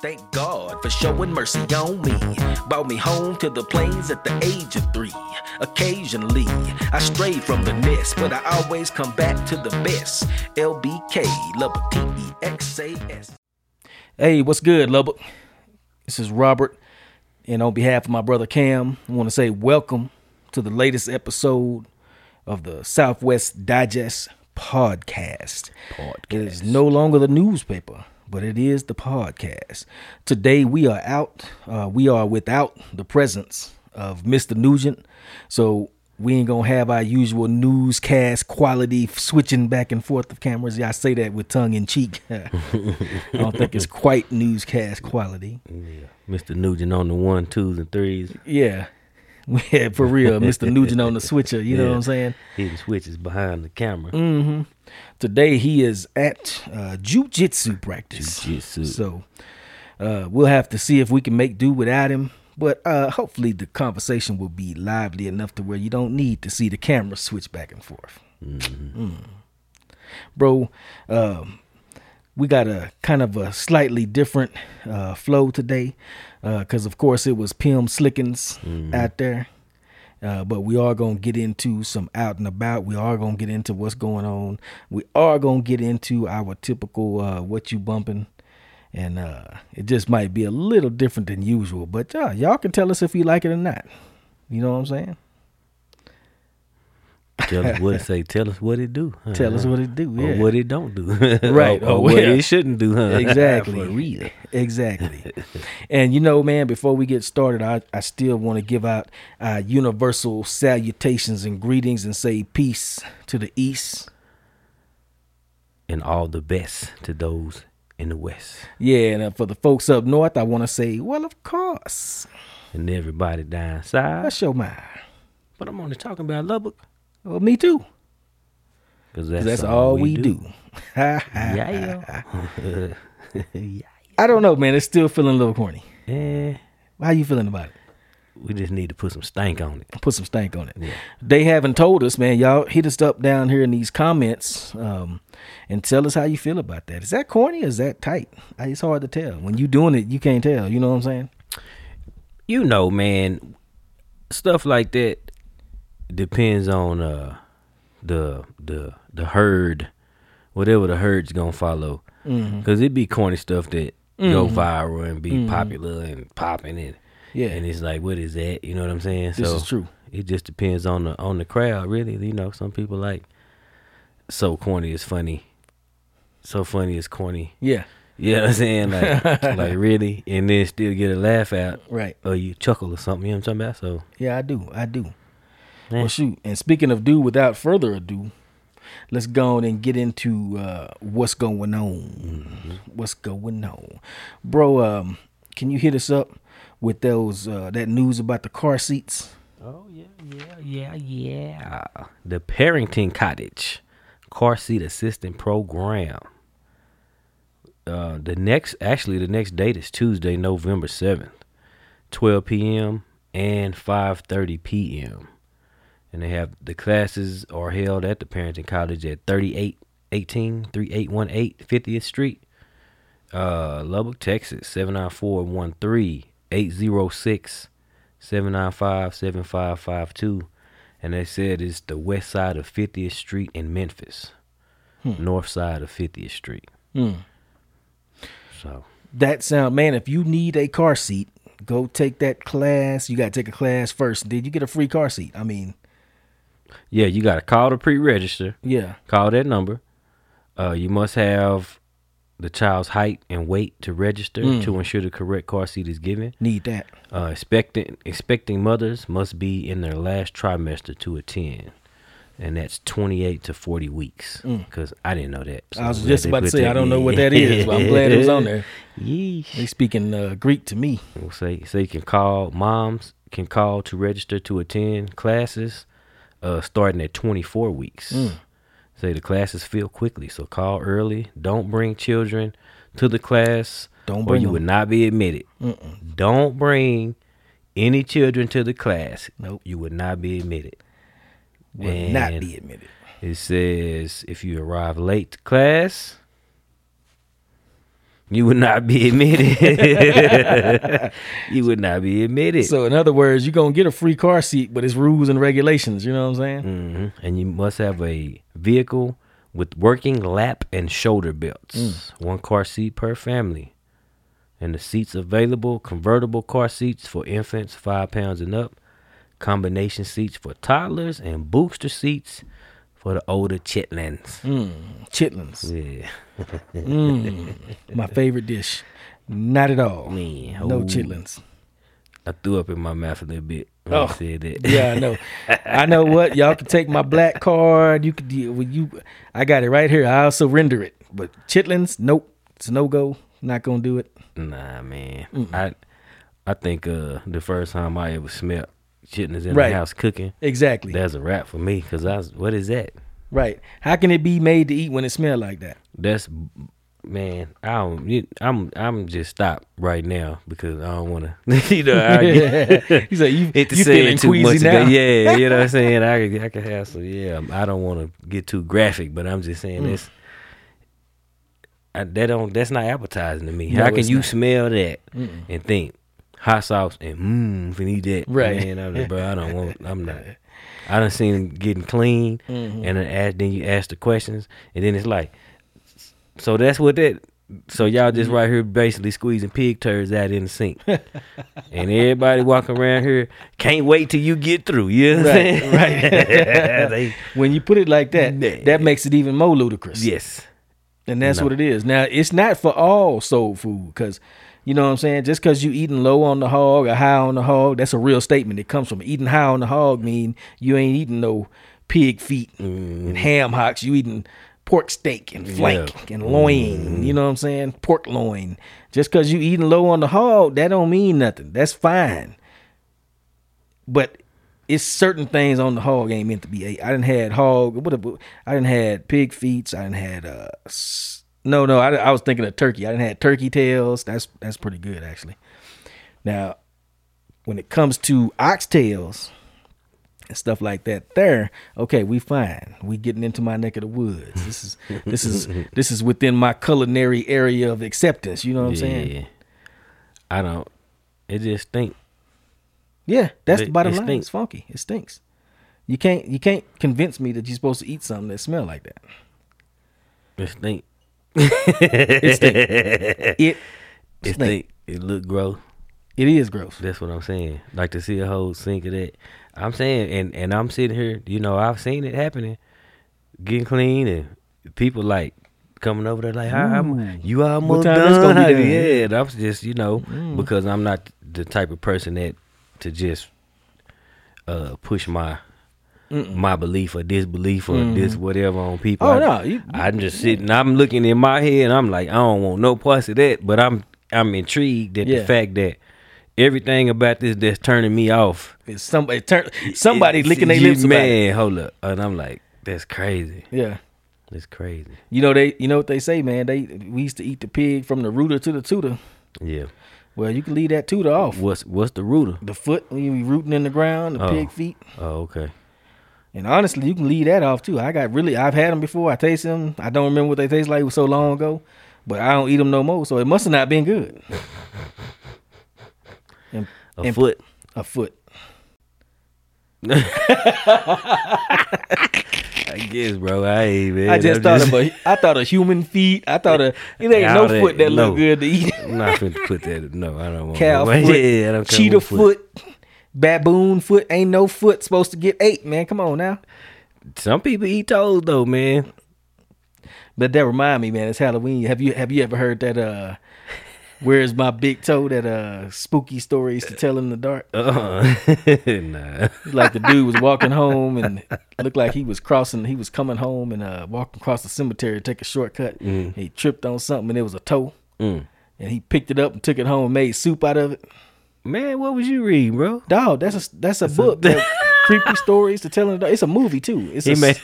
Thank God for showing mercy on me. Brought me home to the plains at the age of three. Occasionally, I stray from the nest, but I always come back to the best. LBK, Lubbock, T E X A S. Hey, what's good, Lubbock? This is Robert, and on behalf of my brother Kham, I want to say welcome to the latest episode of the Southwest Digest podcast. Podcast. It is no longer the newspaper, but it is the podcast. Today we are out. Uh, we are without the presence of Mr. Nugent, so we ain't gonna have our usual newscast quality switching back and forth of cameras. Yeah, I say that with tongue in cheek. I don't think it's quite newscast quality. Yeah. Mr. Nugent on the one, twos, and threes. Yeah. Yeah, for real, Mr. Nugent on the switcher. You know what I'm saying? Hitting switches behind the camera. Mm. Today he is at uh, jujitsu practice. Jiu-jitsu. So uh, we'll have to see if we can make do without him. But uh, hopefully the conversation will be lively enough to where you don't need to see the camera switch back and forth. Mm. Bro, um, we got a kind of a slightly different uh, flow today because, of course, it was Pim Slickens out there. Uh, but we are going to get into some out and about. We are going to get into what's going on. We are going to get into our typical uh, what you bumping. And uh, it just might be a little different than usual. But y'all can tell us if you like it or not. You know what I'm saying? Tell us what it say. Tell us what it do. huh? Tell us what it do. Or what it don't do. Right. or, Oh, or what yeah. it shouldn't do. Huh? Exactly. For real. Exactly. and you know, man, before we get started, I, I still want to give out uh, universal salutations and greetings and say peace to the East. And all the best to those in the West. Yeah, and uh, for the folks up north, I want to say, well, of course. And everybody down south. That's your mind. But I'm only talking about Lubbock. Well, me too. Because that's, That's, all we do. Yeah. yeah. I don't know, man. It's still feeling a little corny. Yeah. How you feeling about it? we just need to put some stank on it. put some stank on it. Yeah. They haven't told us, man. Y'all hit us up down here in these comments um, and tell us how you feel about that. Is that corny or is that tight? It's hard to tell. When you doing it, you can't tell. You know what I'm saying? you know, man, stuff like that depends on uh the the the herd, whatever the herd's gonna follow. Mm-hmm. Cause it be corny stuff that go viral and be popular and popping and Yeah. and it's like, what is that? You know what I'm saying? This is true. It just depends on the on the crowd, really. You know, some people like so corny is funny, so funny is corny. Yeah. You know what I'm saying? Like, like really, and then still get a laugh out Right. or you chuckle or something. You know what I'm talking about? So Yeah, I do. I do. Yeah. Well, shoot. And speaking of do, without further ado, let's go on and get into uh, what's going on. What's going on, bro? Um, can you hit us up with those uh, that news about the car seats? Oh yeah, yeah, yeah, yeah. The Parenting Cottage car seat assistant program. Uh, the next, actually, the next date is Tuesday, November seventh, twelve p.m. and five thirty p.m. And they have the classes are held at the Parenting Cottage at 3818 3818 50th Street, uh, Lubbock, Texas, 79413 806 795 7552. And they said it's the west side of 50th Street in Memphis, north side of 50th Street. Hmm. So, That sound man, if you need a car seat, go take that class. You gotta take a class first. Did you get a free car seat? I mean, yeah, you got to call to pre register. yeah. Call that number. Uh, you must have the child's height and weight to register to ensure the correct car seat is given. Need that. Uh, expecting expecting mothers must be in their last trimester to attend, and that's twenty eight to forty weeks. Because I didn't know that. So I was just about to say, I don't know what that is, but I'm glad it was on there. Yeesh. They speaking uh, Greek to me. We'll say so you can call moms can call to register to attend classes, uh, starting at twenty four weeks. Mm. Say the classes fill quickly, so call early. Don't bring children to the class, Don't or bring you them. would not be admitted. Don't bring any children to the class. Nope. you would not be admitted. Will not be admitted. It says if you arrive late to class, you would not be admitted. you would not be admitted. So in other words, you're gonna get a free car seat, but it's rules and regulations. You know what I'm saying? Mm-hmm. And you must have a vehicle with working lap and shoulder belts. One car seat per family. And the seats available convertible car seats for infants five pounds and up, combination seats for toddlers, and booster seats for the older chitlins. Chitlins, Yeah. my favorite dish. Not at all. Man, No oh. chitlins. I threw up in my mouth a little bit when Oh, I said that. Yeah, I know. I know what y'all can take my black card. You could deal with you. I got it right here. I'll surrender it. But chitlins, nope. It's no go. Not gonna do it. Nah, man. I I think uh the first time I ever smelled chitlins in Right. the house cooking, Exactly. that's a wrap for me. Cause I was, what is that? right. How can it be made to eat when it smells like that? That's man. I don't. you- I'm I'm just stop right now because I don't want to. you know, I get, He's like, you, hit the you feeling too much. ago. now? Yeah, you know what I'm saying. I could- I can have some. Yeah, I don't want to get too graphic, but I'm just Mm. saying this. I, that don't. That's not appetizing to me. No, How can you not. smell that and think hot sauce and mmm if you need that? Right. Man, I'm like, bro, I don't want. I'm not. I done seen it getting clean, Mm-hmm. and then ask, then you ask the questions, and then it's like, so that's what that. So y'all just right here basically squeezing pig turds out in the sink, and everybody walking around here can't wait till you get through. You know Right, right. They- When you put it like that, Nah. that makes it even more ludicrous. yes. And that's No. what it is. Now, it's not for all soul food because, you know what I'm saying? Just because you eating low on the hog or high on the hog, that's a real statement. It comes from eating high on the hog mean you ain't eating no pig feet and ham hocks. You eating pork steak and flank Mm-hmm. Yeah. and loin. You know what I'm saying? Pork loin. Just because you eating low on the hog, that don't mean nothing. That's fine. But it's certain things on the hog ain't meant to be ate. I didn't had hog. What? a- I didn't had pig feet. I didn't had uh. No, no. I, I was thinking of turkey. I didn't had turkey tails. That's that's pretty good actually. Now, when it comes to oxtails and stuff like that, there, okay, we fine. We getting into my neck of the woods. This is this is this is within my culinary area of acceptance. You know what I'm saying? Yeah. I don't. It just stink. Yeah, that's It- the bottom it line. stinks. It's funky. It stinks. You can't you can't convince me that you're supposed to eat something that smell like that. It stink. It stink. it It stink. It look gross. It is gross. That's what I'm saying. Like to see a whole sink of that. I'm saying, and and I'm sitting here. You know, I've seen it happening, getting clean, and people like coming over there like, "How I'm, you almost time done?" done? Yeah, I'm just you know because I'm not the type of person that to just uh push my. My belief or disbelief or mm-hmm. this whatever on people. Oh, I- no, you- I'm just sitting. I'm looking in my head. and I'm like, I don't want no parts of that. But I'm I'm intrigued at Yeah. the fact that everything about this that's turning me off. It's somebody turn somebody It- licking their lips. Man, hold up. And I'm like, that's crazy. Yeah. That's crazy. You know they you know what they say, man. They we used to eat the pig from the rooter to the tutor. Yeah. Well, you can leave that tutor off. What's what's the rooter? The foot when you be rooting in the ground, the Oh. pig feet. Oh, okay. And honestly, you can leave that off too. I got really, I've had them before. I taste them. I don't remember what they taste like. It was so long ago, but I don't eat them no more. So it must have not been good. And, A and foot. a foot. I guess, bro. I ain't man. I just I'm thought of a, I thought of human feet. I thought of it ain't no that- foot that no. look good to eat. I'm not finna put that. No, I don't want Cow foot, Yeah, I don't cheetah what foot. Baboon foot. Ain't no foot supposed to get eight, man. Come on now. Some people eat toes though, man. But that remind me, man. It's Halloween. Have you have you ever heard that? uh Where's my big toe? That uh spooky stories to tell in the dark. Uh-uh. nah. like the dude was walking home and looked like he was crossing he was coming home and uh walking across the cemetery to take a shortcut he tripped on something and it was a toe Mm. and he picked it up and took it home and made soup out of it Man, what was you reading, bro? dog that's a that's a book that creepy stories to tell in the dark it's a movie too it's a, He made.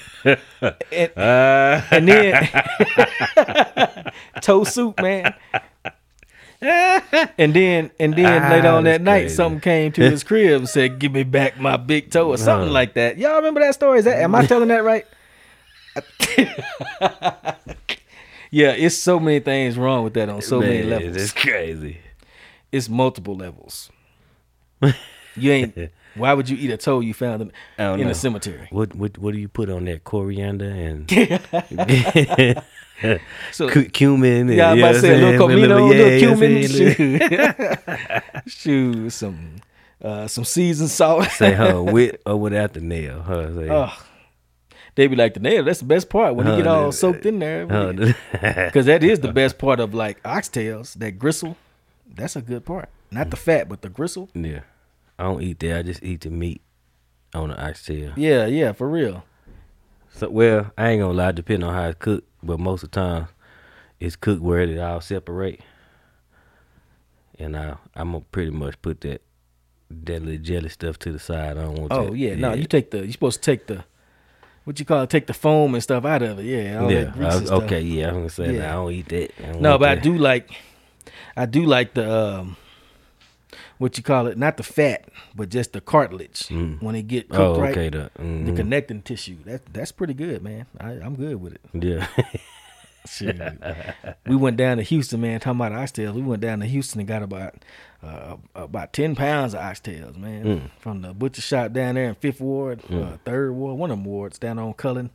and, Uh, and then toe soup man and then and then Ah, later on that that's night something came to his crib and said give me back my big toe or something Uh. like that y'all remember that story is that am i telling that right yeah, it's so many things wrong with that on so many levels. It's crazy. It's multiple levels. You ain't. Why would you eat a toe you found in, in know. a cemetery? What what what do you put on that coriander and So cu- cumin? And, yeah, I'm about to say a little comino, Yeah, little cumin, look. shoot, shoot, some uh, some seasoned salt. Say her with or without the nail. Her say, Oh, they be like the nail. That's the best part when you get all the- soaked in there. huh, Because that is the best part of like oxtails. That gristle, that's a good part. Not the fat, but the gristle. yeah. I don't eat that. I just eat the meat on the oxtail. Yeah, yeah, for real. So well, I ain't gonna lie, depending on how it's cooked, but most of the time it's cooked where it all separate. And I I'm gonna pretty much put that that little jelly stuff to the side. I don't want Oh that. yeah, no, you take the. You're supposed to take the. What you call it? Take the foam and stuff out of it. Yeah, all yeah, that I- okay, yeah, I'm gonna say Yeah. nah, I don't eat that. Don't No, but I do like, I do like the um, what you call it? Not the fat, but just the cartilage when it get cooked Oh, right. the, The mhm. connecting tissue. That that's pretty good, man. I, I'm good with it. yeah. Shit. we went down to Houston, man. Talking about oxtails, we went down to Houston and got about uh, about ten pounds of oxtails, man, Mm. from the butcher shop down there in Fifth Ward, uh, Third Ward, one of them wards down on Cullen.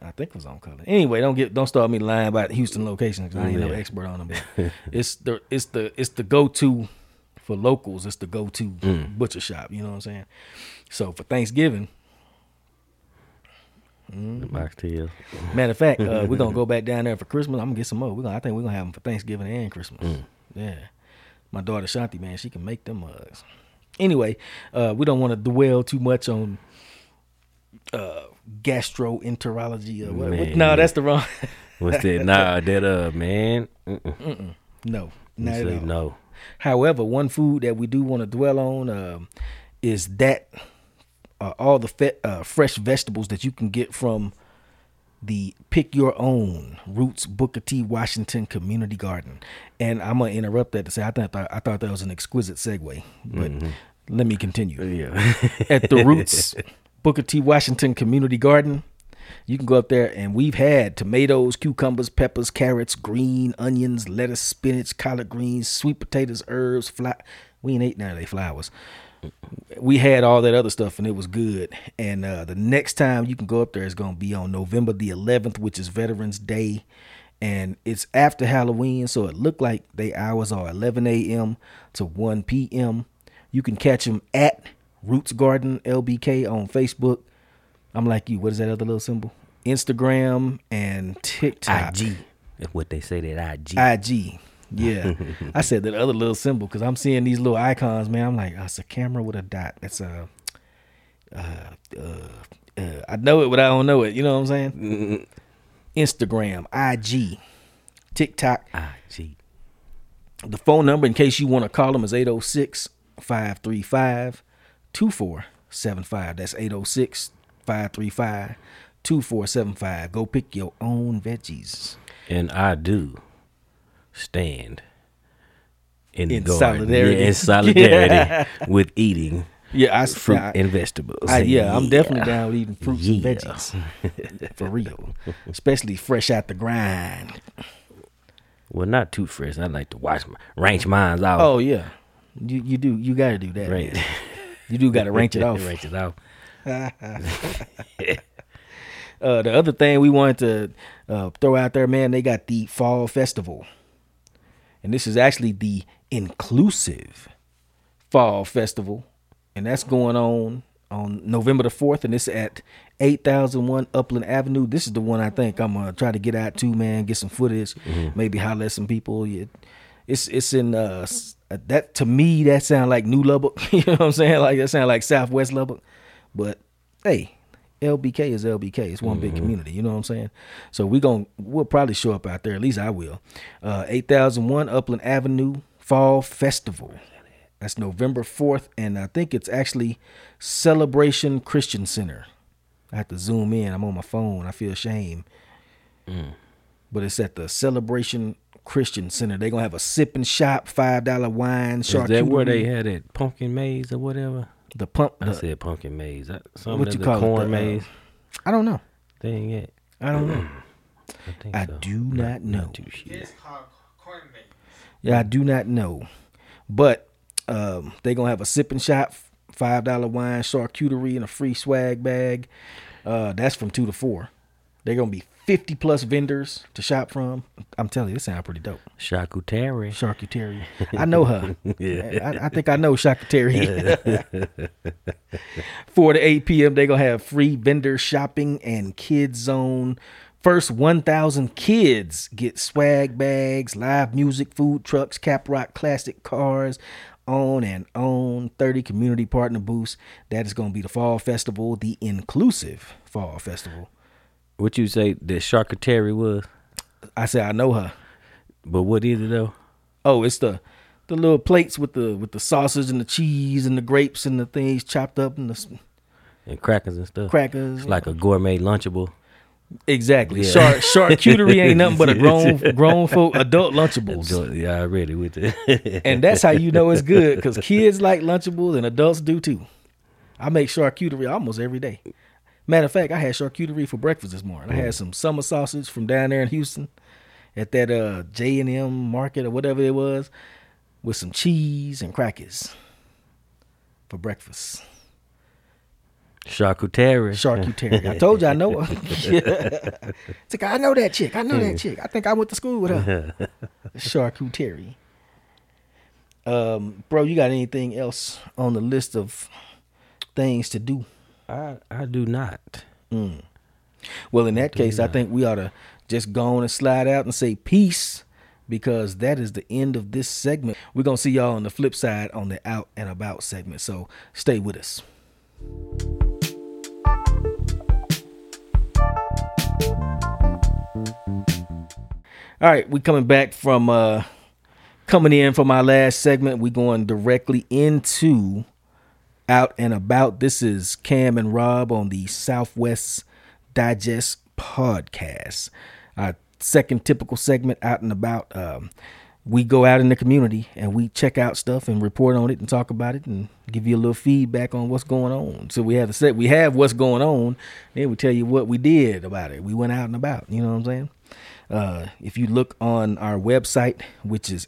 I think it was on Cullen. Anyway, don't get don't start me lying about Houston locations I ain't no expert on them. But it's the it's the it's the go to for locals. It's the go to Mm. butcher shop. You know what I'm saying? So for Thanksgiving, The oxtails. Matter of fact, uh, we're gonna go back down there for Christmas. I'm gonna get some more. We're gonna, I think we're gonna have them for Thanksgiving and Christmas. Mm. Yeah, my daughter Shanti, man, she can make them mugs. Anyway, uh, we don't want to dwell too much on uh, gastroenterology or what. what- No, that's the wrong. What's that? Nah, that uh man. Mm-mm. no, You not at say all. no. However, one food that we do want to dwell on um, is that uh, all the fe- uh, fresh vegetables that you can get from the Pick Your Own Roots Booker T. Washington Community Garden. And I'm gonna interrupt that to say I thought I thought that was an exquisite segue, but let me continue Yeah. at the Roots Booker T. Washington Community Garden. You can go up there, and we've had tomatoes, cucumbers, peppers, carrots, green onions, lettuce, spinach, collard greens, sweet potatoes, herbs, fly. We ain't ate none of they flowers. We had all that other stuff, and it was good. And uh, the next time you can go up there is going to be on November the 11th, which is Veterans Day, and it's after Halloween, so it looked like they hours are 11 a.m. to 1 p.m. You can catch them at Roots Garden LBK on Facebook. I'm like you. What is that other little symbol? Instagram and TikTok. IG. That's what they say that IG. IG. Yeah. I said that other little symbol because I'm seeing these little icons, man. I'm like, oh, it's a camera with a dot. That's a. Uh, uh, uh, I know it, but I don't know it. You know what I'm saying? Instagram, IG, TikTok. IG. The phone number, in case you want to call them, is 806 535 2475. That's 806 535 2475. Go pick your own veggies. And I do stand in, In solidarity. Yeah, in solidarity with eating Yeah, I fruit I, and vegetables. I, yeah, I'm definitely down with eating fruits Yeah. and veggies. For real. Especially fresh out the grind. Well, not too fresh. I like to wash my ranch mines out. Oh, yeah. You you do you gotta do that. right. You do gotta ranch it off. ranch it off. Uh, the other thing we wanted to uh, throw out there, man, they got the fall festival, and this is actually the inclusive fall festival, and that's going on on November the fourth, and it's at eight thousand one Upland Avenue. This is the one I think I'm gonna try to get out to, man. Get some footage, maybe holler at some people. It's it's in uh uh, that to me that sound like New Lubbock. you know what I'm saying? Like that sound like Southwest Lubbock, but hey. LBK is LBK. It's one big community. You know what I'm saying? So we gon' we'll probably show up out there. At least I will. Uh, Eight thousand one Upland Avenue Fall Festival. That's November fourth, and I think it's actually Celebration Christian Center. I have to zoom in. I'm on my phone. I feel shame. But it's at the Celebration Christian Center. They're gonna have a sipping shop, five dollar wine, Is that where they had that pumpkin maze or whatever? The pump? I the- said pumpkin maze. That- Something What what you you call it? corn The, uh, maze. I don't know. Dang it. I don't know. I, think I so. do not know. too sure. It's called corn maze. Yeah, I do not know. But um, they gonna have a sipping shop, five dollar wine, charcuterie, and a free swag bag. Uh, that's from two to four. They're gonna be fifty plus vendors to shop from. I'm telling you, this sounds pretty dope. Charcuterie. Charcuterie. I know her. I, I think I know Charcuterie. 4 to 8 p.m. They're going to have free vendor shopping and kids zone. First 1,000 kids get swag bags, live music, food trucks, Cap Rock classic cars, on and on. 30 community partner booths. That is going to be the Fall Festival, the inclusive Fall Festival. What you say the charcuterie was? I say I know her. But what is it though? Oh, it's the the little plates with the with the sausage and the cheese and the grapes and the things chopped up and the And crackers and stuff. crackers. It's Like a gourmet lunchable. exactly. Yeah. Char- charcuterie ain't nothing but a grown grown folk adult lunchables. Yeah, I read it with it. And that's how you know it's good because kids like lunchables and adults do too. I make charcuterie almost every day. Matter of fact, I had charcuterie for breakfast this morning. I had some summer sausage from down there in Houston at that uh J and M market or whatever it was, with some cheese and crackers for breakfast. charcuterie. Charcuterie. I told you I know her. it's like I know that chick. I know that chick. I think I went to school with her. Charcuterie. Um, bro, you got anything else on the list of things to do? I I do not. Well, in that case, I think we ought to just go on and slide out and say peace because that is the end of this segment. We're going to see y'all on the flip side on the out and about segment. So stay with us. All right, we coming back from uh coming in from our last segment. We going directly into out and about. This is Kham and Rob on the Southwest Digest podcast. Our second typical segment out and about. Um, we go out in the community and we check out stuff and report on it and talk about it and give you a little feedback on what's going on. So we have the set. We have what's going on. Then we tell you what we did about it. We went out and about. You know what I'm saying? Uh, if you look on our website, which is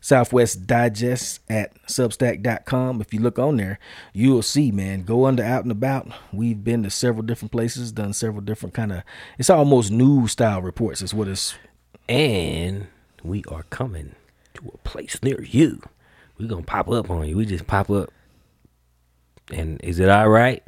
Southwest Digest at Substack.com. If you look on there, you'll see, man, go under out and about. We've been to several different places, done several different kind of, it's almost news style reports, is what it's, And we are coming to a place near you. We're gonna pop up on you. We just pop up. And is it all right?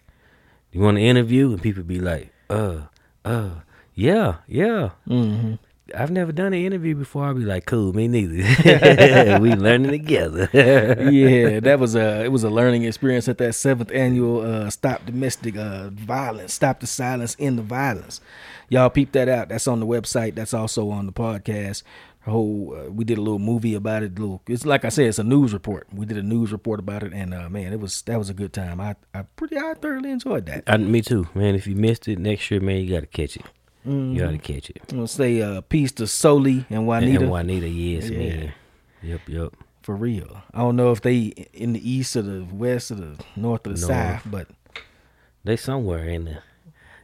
You want to interview? And people be like, uh, uh, yeah, yeah. mm-hmm. I've never done an interview before. I'll be like, cool, me neither. we learning together. yeah, that was a, it was a learning experience at that seventh annual uh, Stop Domestic uh, Violence, Stop the Silence in the Violence. Y'all peep that out. That's on the website. That's also on the podcast. A whole uh, we did a little movie about it. Little, it's like I said, it's a news report. We did a news report about it, and uh, man, it was that was a good time. I I pretty I thoroughly enjoyed that. I, me too, man. If you missed it next year, man, you gotta catch it. Mm-hmm. You gotta catch it. I'm gonna say uh, peace to Soli and Juanita and Juanita, yes, Yeah. man. Yep, yep. for real. I don't know if they in the east or the west or the north or the North. south, but They somewhere in the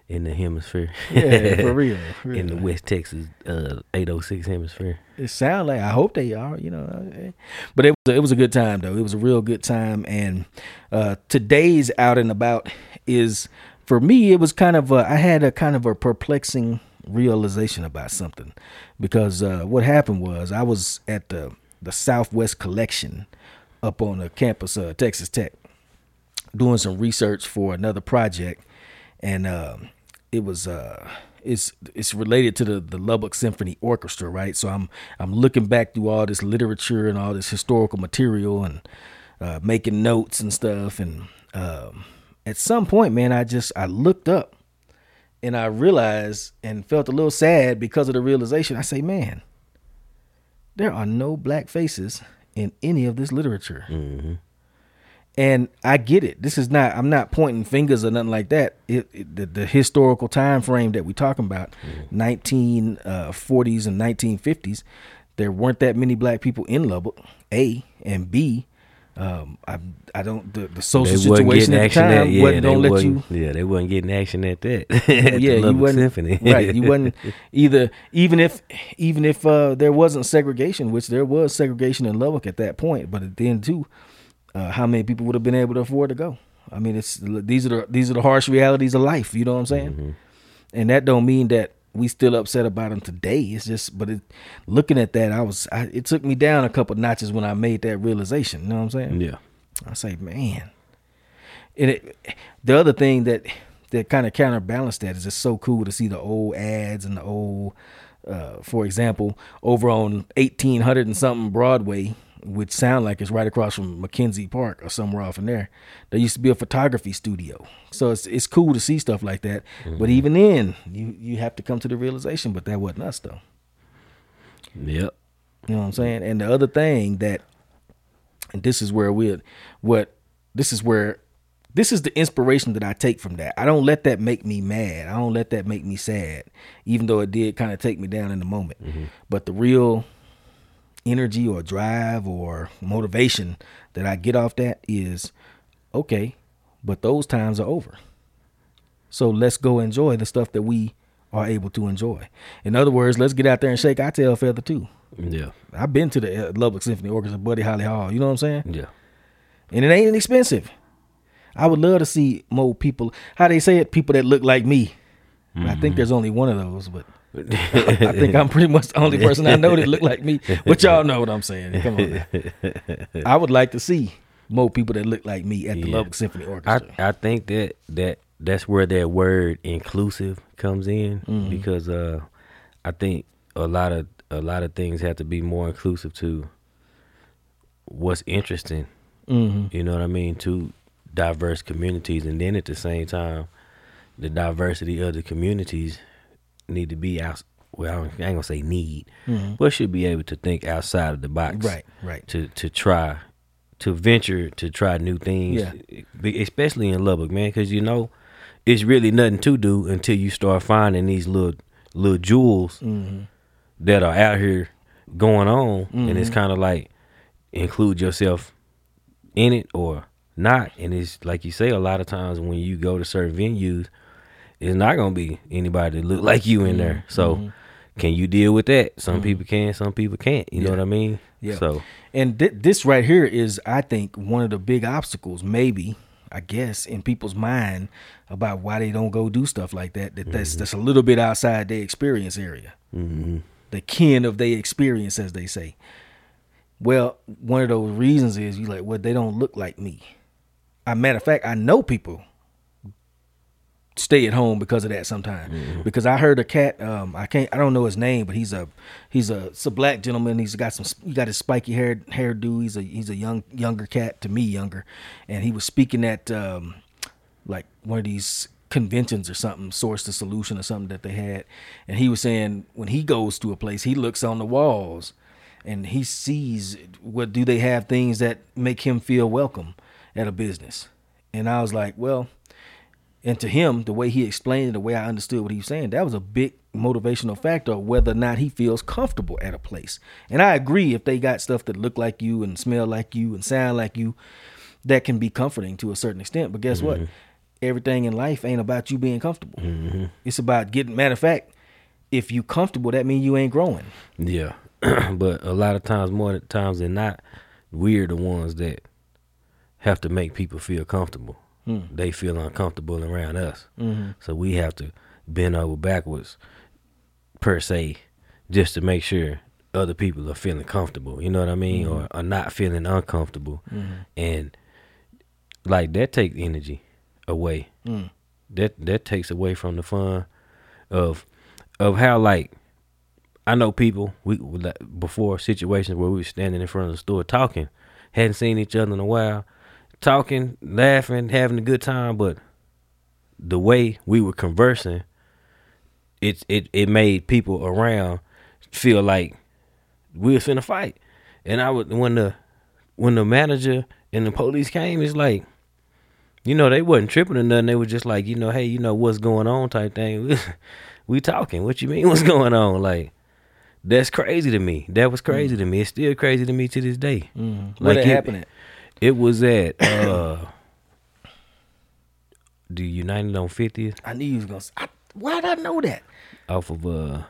in the hemisphere. yeah, for real. for in the. West Texas uh 806 hemisphere. It sound like I hope they are, you know. eh. But it was it was a good time though. It was a real good time, and uh, today's out and about is for me. It was kind of a, I had a kind of a perplexing realization about something because uh, what happened was I was at the the Southwest Collection up on the campus of Texas Tech doing some research for another project, and um, it was uh, it's it's related to the the Lubbock Symphony Orchestra, right? So I'm I'm looking back through all this literature and all this historical material and uh, making notes and stuff, and um, at some point, man, I just I looked up and I realized and felt a little sad because of the realization. I say, man, there are no black faces in any of this literature. Mm-hmm. And I get it. This is not. I'm not pointing fingers or nothing like that. It, it- the, the historical time frame that we're talking about, mm-hmm. 1940s uh, and 1950s, there weren't that many black people in Lubbock. A and B, Um, I I don't the, the social They situation at the time at yeah, wasn't they don't let you yeah they wasn't getting action at that at yeah, you wasn't Symphony right. You wasn't either. Even if even if uh, there wasn't segregation, which there was segregation in Lubbock at that point, but then too, uh, how many people would have been able to afford to go? I mean, it's these are the these are the harsh realities of life. You know what I'm saying? Mm-hmm. And that don't mean that we still upset about them today. It's just, but it, looking at that, I was. I, it took me down a couple notches when I made that realization. You know what I'm saying? yeah I say, man. And it, the other thing that that kind of counterbalanced that is it's so cool to see the old ads and the old, uh, for example, over on eighteen hundred and something Broadway, which sound like it's right across from Mackenzie Park or somewhere off in there. There used to be a photography studio, so it's it's cool to see stuff like that. But mm-hmm. even then, you you have to come to the realization, but that wasn't us though. yep You know what I'm saying? And the other thing that, and this is where we're what, this is where, this is the inspiration that I take from that. I don't let that make me mad. I don't let that make me sad, even though it did kind of take me down in the moment. Mm-hmm. But the real energy or drive or motivation that I get off that is, okay, but those times are over. So let's go enjoy the stuff that we are able to enjoy. In other words, let's get out there and shake our tail feather too. yeah I've been to the uh, Lubbock Symphony Orchestra, Buddy Holly Hall. You know what I'm saying? yeah And it ain't expensive. I would love to see more people. How they say it, people that look like me. And I think there's only one of those, but I think I'm pretty much the only person I know that look like me. But y'all know what I'm saying. Come on. now. I would like to see more people that look like me at the Yeah. Lubbock Symphony I, Orchestra. I think that that that's where that word inclusive comes in Mm-hmm. because uh I think a lot of a lot of things have to be more inclusive to what's interesting. mm-hmm. You know what I mean to diverse communities, and then at the same time, the diversity of the communities need to be out. Well, I don't- ain't gonna say need, but should be able to think outside of the box, Mm-hmm. Right, right. To to try, to venture, to try new things, Yeah. Especially in Lubbock, man, because you know it's really nothing to do until you start finding these little little jewels Mm-hmm. that are out here going on, and Mm-hmm. it's kind of like include yourself in it or not. And it's like you say, a lot of times when you go to certain venues, it's not gonna be anybody that look like you in there. Mm-hmm. So can you deal with that? Some people can, some people can't. You know what I mean? Yeah. So And thi- this right here is, I think, one of the big obstacles, maybe, I guess, in people's mind about why they don't go do stuff like that. That that's that's a little bit outside their experience area, mm-hmm. the kin of their experience, as they say. Well, one of those reasons is you like, well, they don't look like me. A matter of fact, I know people stay at home because of that sometimes. Because I heard a cat, um, I can't, I don't know his name, but he's a, he's a, it's a black gentleman. He's got some, he got his spiky hair hairdo. He's a, he's a young, younger cat to me, younger, and he was speaking at, um, like one of these conventions or something, source the solution or something that they had, and he was saying when he goes to a place, he looks on the walls, and he sees what do they have things that make him feel welcome at a business, and I was like, well and to him, the way he explained it, the way I understood what he was saying, that was a big motivational factor of whether or not he feels comfortable at a place. And I agree if they got stuff that look like you and smell like you and sound like you, that can be comforting to a certain extent. But guess what? Mm-hmm. Everything in life ain't about you being comfortable. Mm-hmm. It's about getting matter of fact, if you comfortable, that means you ain't growing. yeah. but a lot of times, more times than not, we're the ones that have to make people feel comfortable. They feel uncomfortable around us. Mm-hmm. So we have to bend over backwards, per se, just to make sure other people are feeling comfortable. You know what I mean, or are not feeling uncomfortable, and like that takes energy away. Mm. That that takes away from the fun of of how like I know people we before situations where we were standing in front of the store talking, hadn't seen each other in a while, talking, laughing, having a good time, but the way we were conversing, it it it made people around feel like we was finna fight. And I would when the when the manager and the police came, it's like, you know, they wasn't tripping or nothing. They were just like, you know, hey, you know what's going on type thing. we talking. What you mean what's going on? Like that's crazy to me. That was crazy to me. It's still crazy to me to this day. Mm-hmm. What Like had it- happened at? It was at uh the United on 50th I knew you was gonna. I, why did I know that? off of uh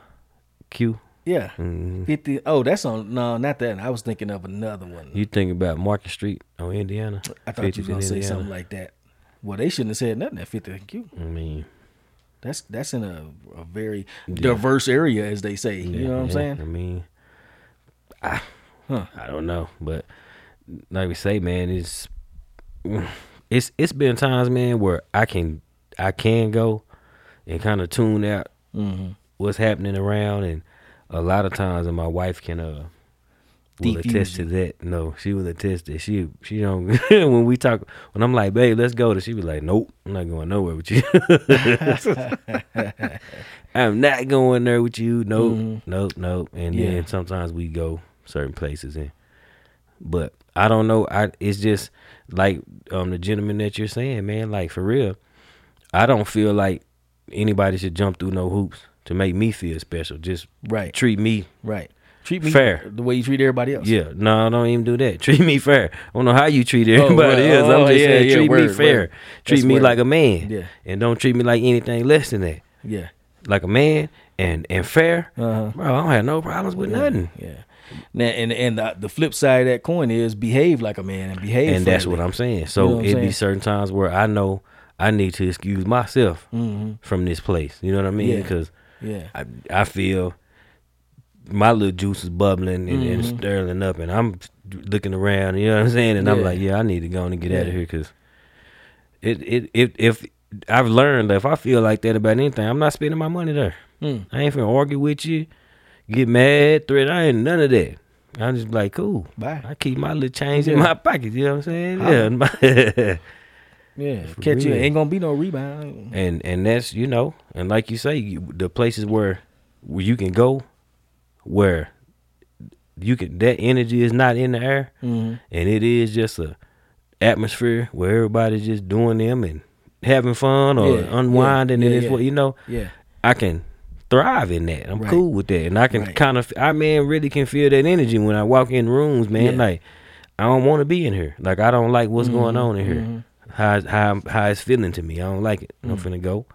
Q. Yeah, Mhm. fifty. Oh, that's on. No, not that. I was thinking of another one. You thinking about Market Street on Indiana? I thought you 50th was gonna say something like that. Well, they shouldn't have said nothing at fifty Q. I mean, That's that's in a, a very diverse area, as they say. you know what I'm saying? I mean, I, Huh. I don't know, but like we say, man, it's it's it's been times, man, where I can I can go and kind of tune out Mm-hmm. what's happening around, and a lot of times, and my wife can uh will attest to that. No, she will attest that she she don't when we talk when I'm like, babe, let's go. To she be like, nope, I'm not going nowhere with you. I'm not going there with you. Nope, Mhm. nope, nope. And Yeah. then sometimes we go certain places and but I don't know. I it's just like um the gentleman that you're saying, man, like for real. I don't feel like anybody should jump through no hoops to make me feel special. Just Right, treat me right. Treat me Fair. the way you treat everybody else. yeah, no, don't even do that. Treat me fair. I don't know how you treat Oh, everybody right. else. I'm Oh, just yeah, saying, yeah, treat me fair. word. Treat That's me word. like a man. Yeah. And don't treat me like anything less than that. yeah. Like a man and and fair. Uh-huh. Bro, I don't have no problems with nothing. Yeah. Now, and and the, the flip side of that coin is behave like a man and behave. And that's what I'm saying. You So know what I'm it be certain times where I know I need to excuse myself Mhm. from this place. You know what I mean? Because Yeah. I I feel my little juice is bubbling and, and Mhm. stirring up, and I'm looking around. You know what I'm saying? And I'm like, yeah, I need to go on and get out of here because it it if if I've learned that if I feel like that about anything, I'm not spending my money there. Mm. I ain't finna argue with you, get mad, threat. I ain't none of that. I'm just like, cool. Bye. I keep my little change in my pocket. You know what I'm saying? Yeah. Yeah. For Catch you. Ain't gonna be no rebound. and and that's you know and like you say you, the places where where you can go where you can that energy is not in the air Mm-hmm. and it is just a atmosphere where everybody's just doing them and having fun or Yeah, unwinding yeah, and yeah, it's yeah. what you know Yeah. i can thrive in that i'm Right. cool with that and i can Right. kind of i man really can feel that energy when i walk in rooms man Yeah. like i don't want to be in here like i don't like what's going on in here mhm. how how how it's feeling to me. I don't like it. I'm Mm. finna go.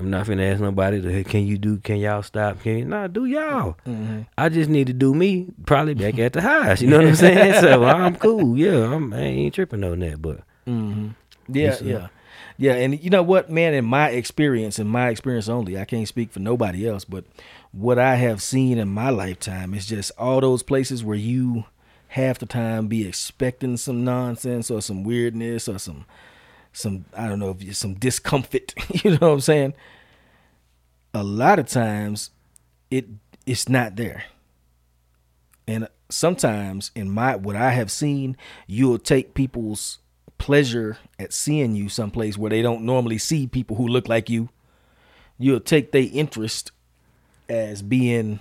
I'm not finna ask nobody to hey, can you do can y'all stop? Can you nah do y'all. Mm-hmm. I just need to do me probably back at the house. You know what I'm saying? so I'm cool. Yeah, I'm I ain't tripping on that, but Mm-hmm. Yeah, yeah, yeah. And you know what, man? In my experience, in my experience only, I can't speak for nobody else. But what I have seen in my lifetime is just all those places where you half the time be expecting some nonsense or some weirdness or some some I don't know if some discomfort. you know what I'm saying? A lot of times, it it's not there. And sometimes in my what I have seen, you'll take people's pleasure at seeing you someplace where they don't normally see people who look like you. You'll take their interest as being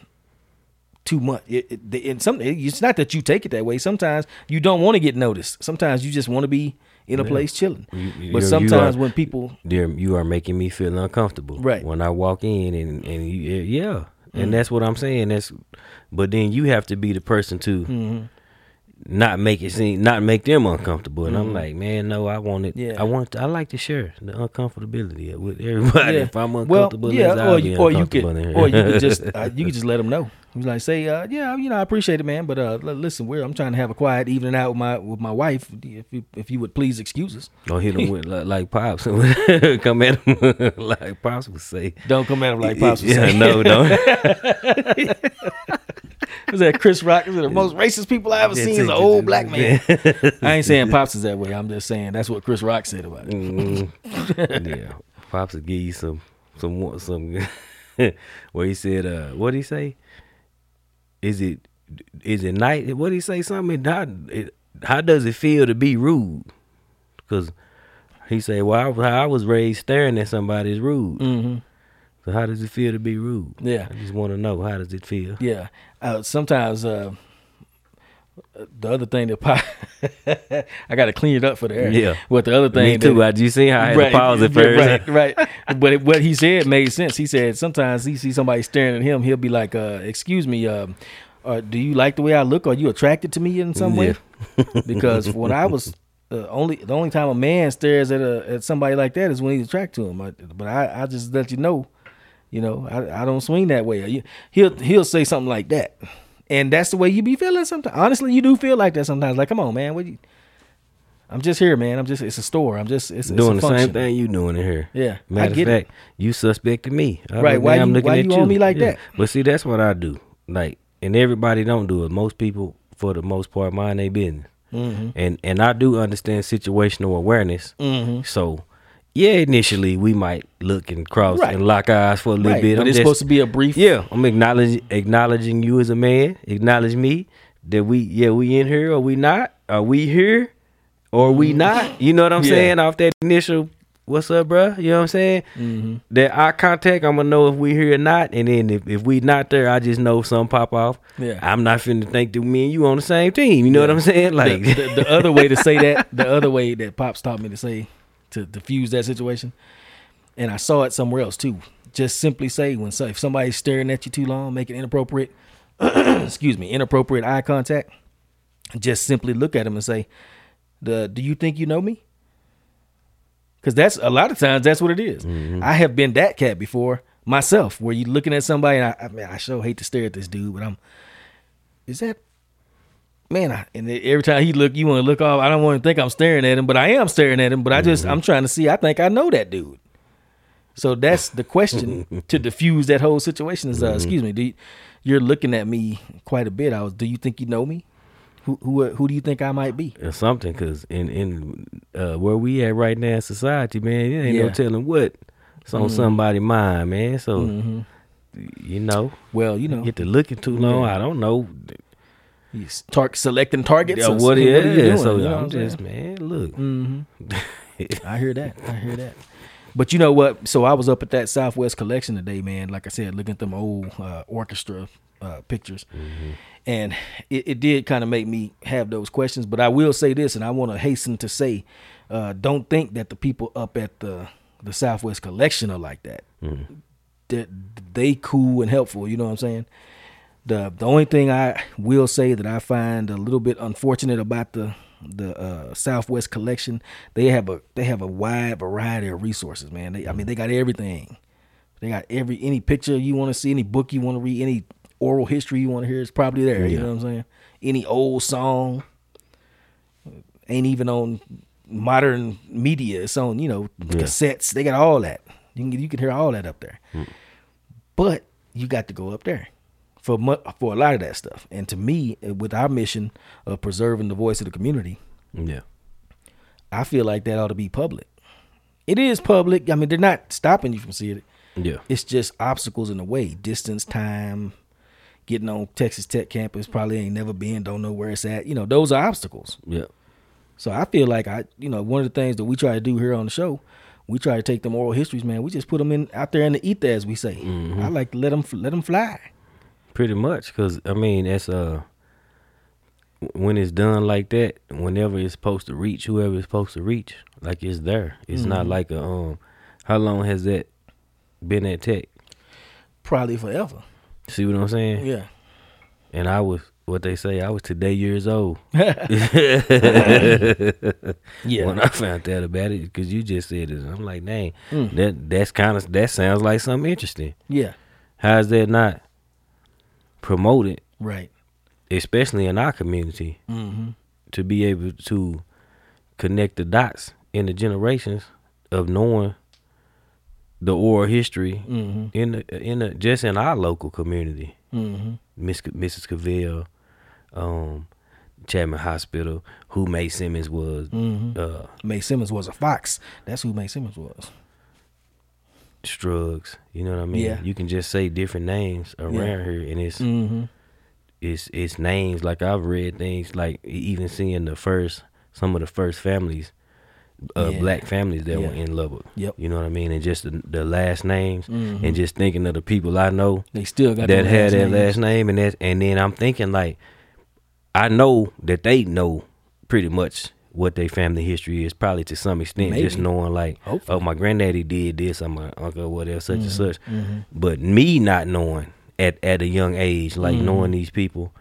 too much. It, it, the- and some, it's not that you take it that way. Sometimes you don't want to get noticed. Sometimes you just want to be in a Yeah. place chilling. You- you- but sometimes are- when people, you are making me feel uncomfortable. Right. When I walk in and and you, yeah, and Mm. that's what I'm saying. That's but then you have to be the person to Mhm. Not make it seem not make them uncomfortable. And I'm Mhm. like, man, no, I want it. Yeah. I want. I like to share the uncomfortability with everybody. Yeah. If I'm well, uncomfortable, yeah, let's or you, be or you could, uncomfortable in here. or you could just, uh, you could just let them know. You like say, uh, yeah, you know, I appreciate it, man, but uh, listen, we're I'm trying to have a quiet evening out with my with my wife. If you, if you would please excuse us. don't hit them with like, like pops. Come at them like pops would say. Don't come at him like pops. would yeah, say. no, don't. Was that Chris Rock? Is the most racist people I ever seen? Is an old black man. I ain't saying pops is that way. I'm just saying that's what Chris Rock said about it. Mm, yeah, pops would give you some some some. where he said, uh, what did he say? Is it is it night? What did he say? Something. How, it, how does it feel to be rude? Because he said, well, I, how I was raised staring at somebody is rude. hmm So how does it feel to be rude? Yeah. I just want to know how does it feel? Yeah. Uh, sometimes uh, the other thing that pop, I got to clean it up for the air. Yeah. What the other thing? Me too. that- you seen how I had to pause it first. Right, right. but it, what he said made sense. He said sometimes he sees somebody staring at him, he'll be like, uh, "Excuse me, um, uh, do you like the way I look? Are you attracted to me in some way?" because when I was uh, only the only time a man stares at a at somebody like that is when he's attracted to him. I, but I I just let you know, you know, I I don't swing that way. He'll he'll say something like that, and that's the way you be feeling sometimes. Honestly, you do feel like that sometimes. Like, come on, man, what you? I'm just here, man. I'm just it's a store. I'm just it's, doing the same thing you doing in here. Yeah, I Matter of get it. you suspected me. I Right, why you- looking why at you on me like Yeah. that? But see, that's what I do. Like, and everybody don't do it. Most people, for the most part, mind their business. Mm-hmm. And and I do understand situational awareness. Mhm. So, yeah, initially we might look and cross Right. and lock eyes for a little Right, bit. but I'm it's just- supposed to be a brief. yeah, I'm acknowledging acknowledging you as a man. Acknowledge me that we yeah we in here or we not? Are we here or we not? You know what I'm Mm-hmm. Yeah. saying? Off that initial what's up, bruh? You know what I'm saying? Mm-hmm. That eye contact, I'm gonna know if we here or not. And then if, if we not there, I just know some pop off. Yeah. I'm not finna think that me and you on the same team. You know what I'm saying? Like the, the, the other way to say that, the other way that pops taught me to say to diffuse that situation, and I saw it somewhere else too. Just simply say when so, if somebody's staring at you too long, making inappropriate, excuse me, inappropriate eye contact, just simply look at them and say, "The do you think you know me?" Because that's a lot of times that's what it is. Mm-hmm. I have been that cat before myself, where you looking at somebody, and I, I mean, I sure hate to stare at this dude, but I'm, is that man, I, and every time he look, you want to look off. I don't want to think I'm staring at him, but I am staring at him. But I just, I'm trying to see. I think I know that dude. So that's the question to diffuse that whole situation. Is uh, excuse me, do you, you're looking at me quite a bit? I was. Do you think you know me? Who who who do you think I might be? or something because in in uh, where we at right now in society, man, it ain't Yeah. no telling what it's on somebody's mind, man. So Mhm. you know, Well, you know, get to looking too long. Yeah. I don't know he's tar- selecting targets. yeah, what what it are you doing? So You know I'm just man, look. Mm-hmm. I hear that. I hear that. But you know what? So I was up at that Southwest Collection today, man. Like I said, looking at them old uh, orchestra uh, pictures, and it, it did kind of make me have those questions. But I will say this, and I want to hasten to say, uh, don't think that the people up at the the Southwest Collection are like that. That they cool and helpful. You know what I'm saying? The the only thing I will say that I find a little bit unfortunate about the the uh, Southwest collection, they have a they have a wide variety of resources, man. They, I mean, they got everything. They got every any picture you want to see, any book you want to read, any oral history you want to hear is probably there. You know what I'm saying? Any old song ain't even on modern media. It's on you know cassettes. They got all that. You can you can hear all that up there. But you got to go up there for mu- for a lot of that stuff. And to me, uh, with our mission of preserving the voice of the community, Yeah, I feel like that ought to be public. It is public. I mean, they're not stopping you from seeing it. yeah, It's just obstacles in the way, distance, time. Getting on Texas Tech campus probably ain't never been, don't know where it's at. You know, those are obstacles. yeah. So I feel like I, you know, one of the things that we try to do here on the show, we try to take them oral histories, man. We just put them in out there in the ether, as we say. I like to let them let them fly. Pretty much, because I mean, that's uh, when it's done like that, whenever it's supposed to reach whoever it's supposed to reach, like it's there. It's not like a um. How long has that been at Tech? Probably forever. See what I'm saying? Yeah. And I was what they say. I was today years old Yeah. when I found out about it because you just said it. I'm like, dang, Mm. that that's kind of that sounds like something interesting. yeah. How is that not promoted, Right. especially in our community? Mm-hmm. to be able to connect the dots in the generations of knowing the oral history Mm-hmm. in the in the just in our local community, Mm-hmm. Miss Mrs. Cavell, um, Chapman Hospital, who Mae Simmons was, Mm-hmm. uh, Mae Simmons was a fox. That's who Mae Simmons was. Strugs. You know what I mean? Yeah. You can just say different names around Yeah. here, and it's Mm-hmm. it's it's names like I've read things like even seeing the first some of the first families, uh, Yeah. black families that were in Lubbock. Yep. You know what I mean, and just the, the last names, Mhm. and just thinking of the people I know They still got that had that names. last name, and that and then I'm thinking like, I know that they know pretty much what their family history is, probably to some extent, just knowing like, Hopefully. oh my granddaddy did this, or my uncle whatever such and such, mhm. but me not knowing at at a young age, like Mm-hmm. knowing these people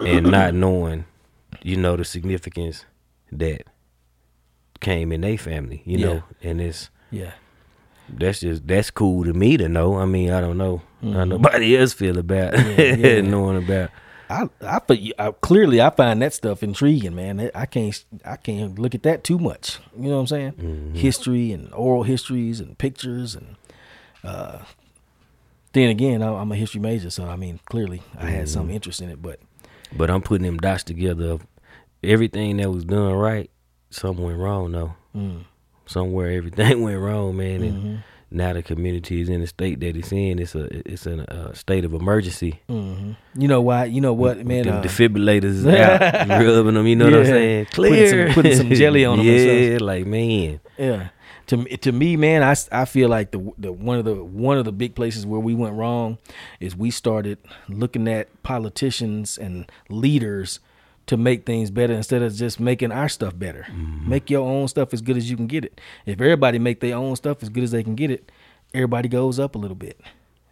and not knowing you know the significance that came in their family, you Yeah. know, and it's Yeah. that's just that's cool to me to know. I mean, I don't know how nobody else feel about Mm-hmm. Yeah, yeah. knowing about. I, I, I clearly I find that stuff intriguing, man. I can't I can't look at that too much. You know what I'm saying? Mm-hmm. History and oral histories and pictures and uh, then again, I- I'm a history major, so I mean, clearly I had some Mm-hmm. interest in it. But But I'm putting them dots together everything that was done right. Some went wrong though. mm, Somewhere everything went wrong, man. And Mm-hmm. Now the community is in the state that it's in. It's a it's in a state of emergency. hmm you know why? You know what, man? Them uh, defibrillators out, rubbing them. You know what I'm Yeah. saying? Putting Clear, some- putting some jelly on 'em and Yeah, like man. Yeah. To me- to me, man, I, I feel like the the one of the one of the big places where we went wrong is we started looking at politicians and leaders to make things better instead of just making our stuff better. Mm-hmm. Make your own stuff as good as you can get it. If everybody make their own stuff as good as they can get it, everybody goes up a little bit.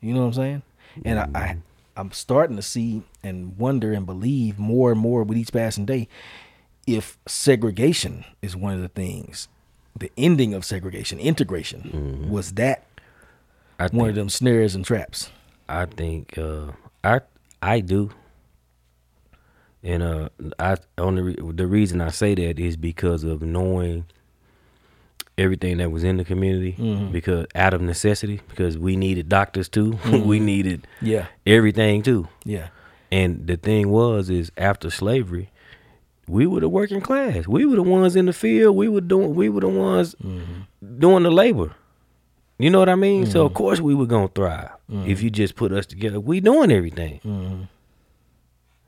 You know what I'm saying? And I, I mm-hmm. I'm starting to see and wonder and believe more and more with each passing day if segregation is one of the things, the ending of segregation, integration, mm-hmm. was that I one of them snares and traps? I think uh, I I do. And uh, I only re- the reason I say that is because of knowing everything that was in the community. Mm-hmm. Because out of necessity, because we needed doctors too, Mm-hmm. we needed Yeah, everything too. yeah, And the thing was, is after slavery, we were the working class. We were the ones in the field. We were doing. We were the ones doing the labor. You know what I mean? So of course we were gonna thrive if you just put us together. We doing everything.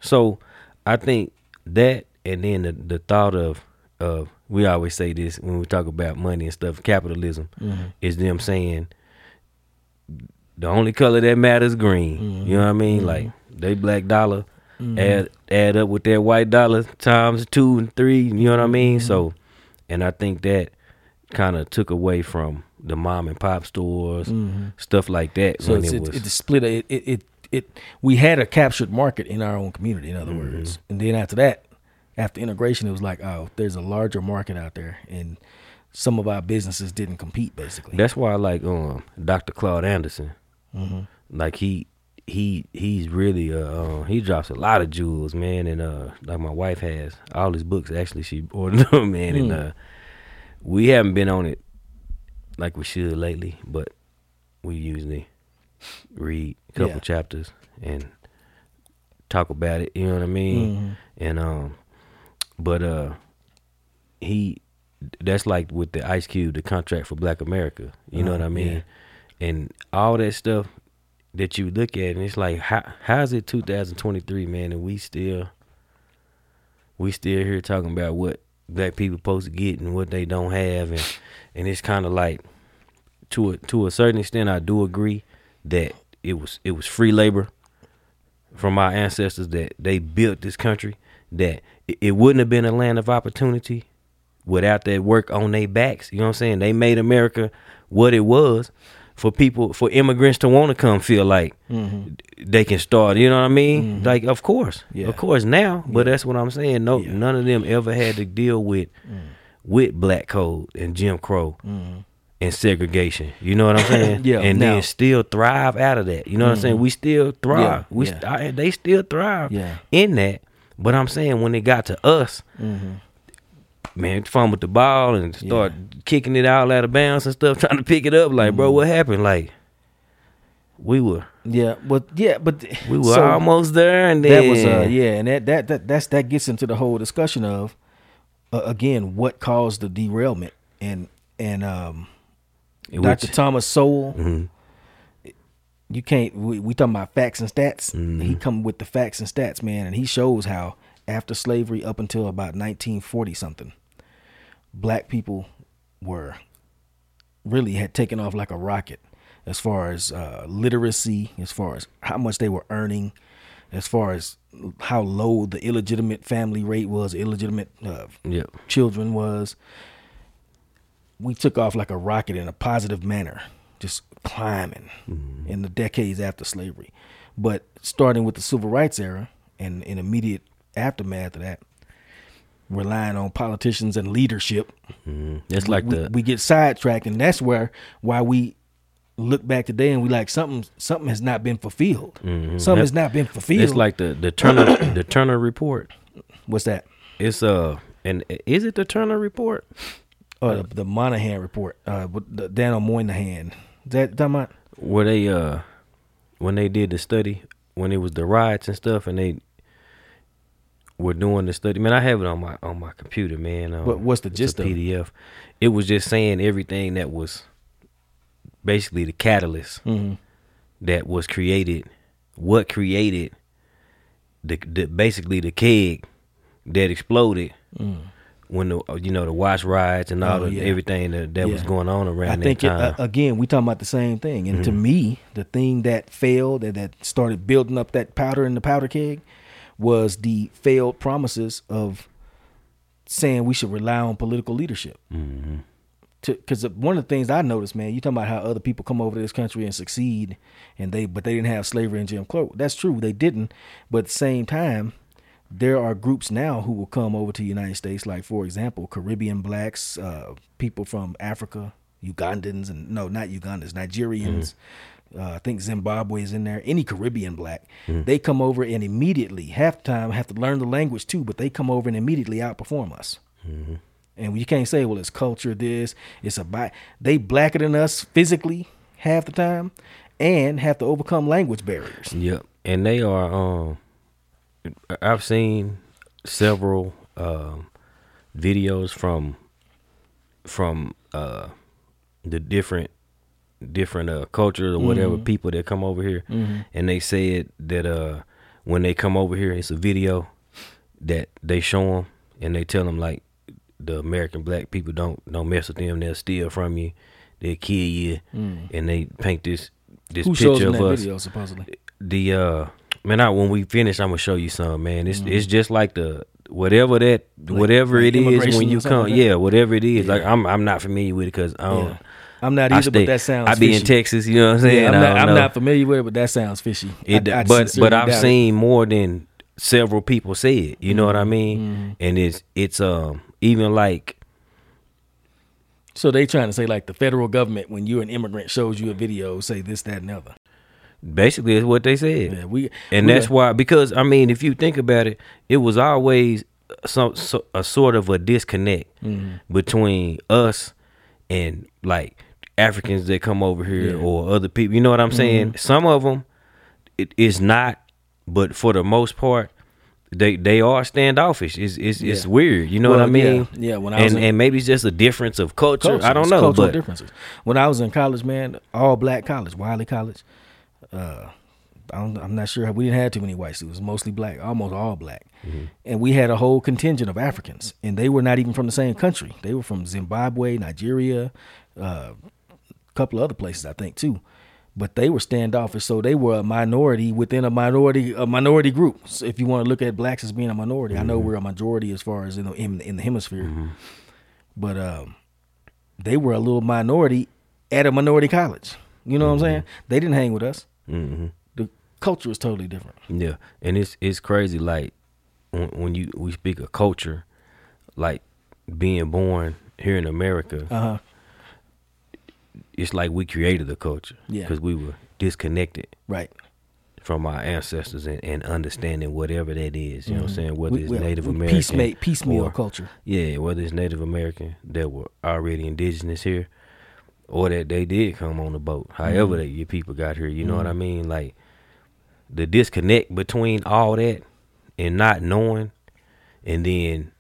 So I think that, and then the, the thought of of we always say this when we talk about money and stuff. Capitalism mm-hmm. is them saying the only color that matters green. You know what I mean? Mm-hmm. Like they black dollar mm-hmm. add add up with their white dollar times two and three. You know what I mean? So, and I think that kind of took away from the mom and pop stores, stuff like that. So it's, it was, it's split. It, it it it we had a captured market in our own community. In other Mm-hmm. words, and then after that, after integration, it was like, oh, there's a larger market out there, and some of our businesses didn't compete. Basically, That's why I like um Dr. Claude Anderson. Mm-hmm. Like he he he's really uh, uh he drops a lot of jewels, man, and uh like my wife has all his books actually she ordered them, man, and Mm. uh we haven't been on it like we should lately, but we usually read a couple Yeah. chapters and talk about it, you know what I mean? Mhm. And um but uh he that's like with the Ice Cube, the contract for Black America. You know Uh-huh, what I mean? yeah. And all that stuff that you look at and it's like how how is it 2023, man, and we still we still here talking about what black people supposed to get and what they don't have and and it's kind of like to a to a certain extent I do agree that it was it was free labor from our ancestors that they built this country that it, wouldn't have been a land of opportunity without that work on their backs. You know what I'm saying? They made America what it was for people for immigrants to want to come feel like mm-hmm. they can start you know what I mean? Mm-hmm. Like of course. Yeah. of course now but that's what I'm saying. No Yeah. none of them ever had to deal with mm. with black code and Jim Crow mm-hmm. And segregation. You know what I'm saying? Yeah, And now- then still thrive out of that. You know what I'm saying? We still thrive. Yeah, we yeah. I- they still thrive Yeah. in that. But I'm saying when it got to us, man, fumbled the ball and start kicking it all out of bounds and stuff, trying to pick it up. Like, bro, what happened? Like, we were yeah, but yeah, but we were so almost there, and then that was uh yeah, and that that that that's that gets into the whole discussion of uh, again what caused the derailment and and um Which- Dr. Thomas Sowell. Mhm. You can't. We, we talking about facts and stats. Mm-hmm. He come with the facts and stats, man, and he shows how after slavery up until about 1940 something, black people were really had taken off like a rocket as far as uh, literacy, as far as how much they were earning, as far as how low the illegitimate family rate was, illegitimate uh, Yep. children was. We took off like a rocket in a positive manner, just climbing in the decades after slavery. But starting with the civil rights era and in immediate aftermath of that, relying on politicians and leadership. Mhm. It's like we, the we get sidetracked, and that's where why we look back today and we like something something has not been fulfilled. Mhm. Something That- has not been fulfilled. it's like the the Turner the Turner report. what's that? It's uh and is it the Turner report? Oh, the, the Moynihan report. Uh, with the Daniel Moynihan. Is that talking about? where they uh when they did the study when it was the riots and stuff and they were doing the study man i have it on my on my computer man um, What- what's the gist a of pdf it was just saying everything that was basically the catalyst Mm-hmm. that was created what created the, the basically the keg that exploded when the you know the Watts riots and all. Oh, the yeah. everything that, that was going on around I that think it, uh, again we talking about the same thing. And to Mm-hmm. me, the thing that failed and that started building up that powder in the powder keg was the failed promises of saying we should rely on political leadership. Mhm. Because one of the things I noticed, man, you talking about how other people come over to this country and succeed, and they but they didn't have slavery and Jim Crow. That's true, they didn't. But at the same time, there are groups now who will come over to the United States, like for example, Caribbean blacks, uh, people from Africa, Ugandans, and no, not Ugandans, Nigerians. Uh, I think Zimbabwe is in there. Any Caribbean black, they come over and immediately, half the time, have to learn the language too, but they come over and immediately outperform us. And you can't say, well, it's culture, this, it's about, they blacker than us physically half the time and have to overcome language barriers. Yep, and they are. Um, I've seen several um, videos from from uh, the different different uh, cultures or whatever people that come over here, and they said that uh, when they come over here, it's a video that they show them, and they tell them like the American black people don't don't mess with them. They'll steal from you, they'll kill you, and they paint this this Who shows picture in of that us. video, supposedly? the uh man I, when we finish i'm gonna show you some man it's Mm-hmm. it's just like the whatever that whatever like it is when you come like yeah whatever it is like i'm i'm not familiar with it because i don't Yeah. I'm not either, stay, but that sounds I be in fishy. Texas, you know what I'm saying? Yeah, I'm, not, I'm not familiar with it, but that sounds fishy. It, I, I but but I've doubt it. seen more than several people say it. You know what I Mm-hmm. mean? And it's it's um even like So they trying to say like the federal government, when you're an immigrant, shows you a video, say this, that, and the other. Basically it's what they said. Yeah, we and we that's got- why because I mean if you think about it, it was always some so, a sort of a disconnect Mm-hmm. between us and like Africans that come over here Yeah. Mm-hmm. or other people. You know what I'm saying? Some of them it is not, but for the most part. They they are standoffish. It's it's, it's weird. You know what I Well, yeah. mean? Yeah, when I was and in- and maybe it's just a difference of culture. culture, I don't know, cultural but differences. When I was in college, man, all black college, Wiley College. Uh, I don't, I'm not sure. We didn't have too many whites. It was mostly black, almost all black, Mm-hmm. and we had a whole contingent of Africans, and they were not even from the same country. They were from Zimbabwe, Nigeria, uh, a couple of other places, I think, too. But they were standoffish, so they were a minority within a minority a minority group. So if you want to look at blacks as being a minority, I know we're a majority as far as in the in, in the hemisphere, but um, they were a little minority at a minority college. You know what I'm saying? They didn't hang with us. Mhm. The culture is totally different. Yeah, and it's it's crazy. Like when, when you we speak of culture, like being born here in America, Uh huh. it's like we created the culture. Yeah. because we were disconnected Right. from our ancestors and, and understanding whatever that is. You know what I'm saying? Whether We- it's Native American, piecemate- piecemeal or- culture. Yeah, whether it's Native American that were already indigenous here, or that they did come on the boat. However, Mm-hmm. that your people got here. You know what I mean? Like the disconnect between all that and not knowing, and then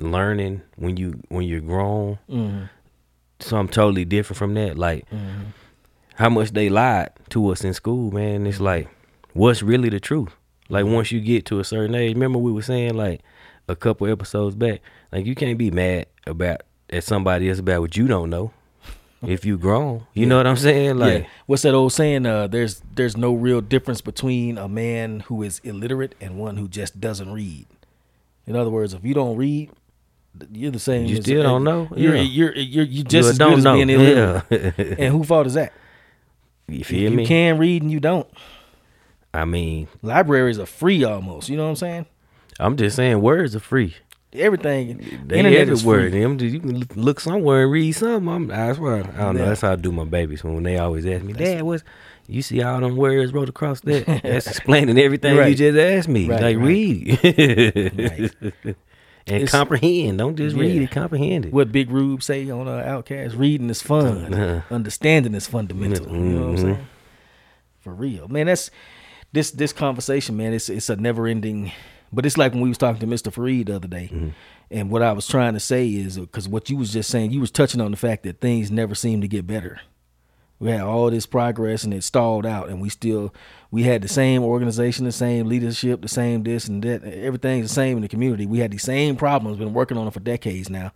learning when you when you're grown Mm-hmm. something totally different from that. Like how much they lied to us in school, man. It's like what's really the truth. Like once you get to a certain age, remember we were saying like a couple episodes back, like you can't be mad about at somebody else about what you don't know. If you grown, you know what I'm saying? Like yeah. What's that old saying? Uh, there's there's no real difference between a man who is illiterate and one who just doesn't read. In other words, if you don't read, you're the same. You as- still don't know? You're Yeah. you're you're, you you just as don't good as know. being illiterate. Yeah. And who fault is that? you If feel you can read and you don't. I mean, Libraries are free almost. You know what I'm saying? I'm just saying words are free. Everything. They internet is everywhere. Them, you can look somewhere and read something. I'm, that's why I don't know. That's how I do my babies when they always ask me, Dad, what's you see all them words wrote across that? That's explaining everything you just asked me. Right, like right. read and It's- comprehend. Don't just read it, comprehend it. What Big Rube say on uh, OutKast? Reading is fun. Uh-huh. Understanding is fundamental. You know what I'm Mhm. saying? For real, man. That's this this conversation, man. It's it's a never ending. But it's like when we was talking to Mr. Fareed the other day, Mm-hmm. and what I was trying to say is because what you was just saying, you was touching on the fact that things never seem to get better. We had all this progress and it stalled out, and we still we had the same organization, the same leadership, the same this and that. Everything's the same in the community. We had the same problems, been working on them for decades now.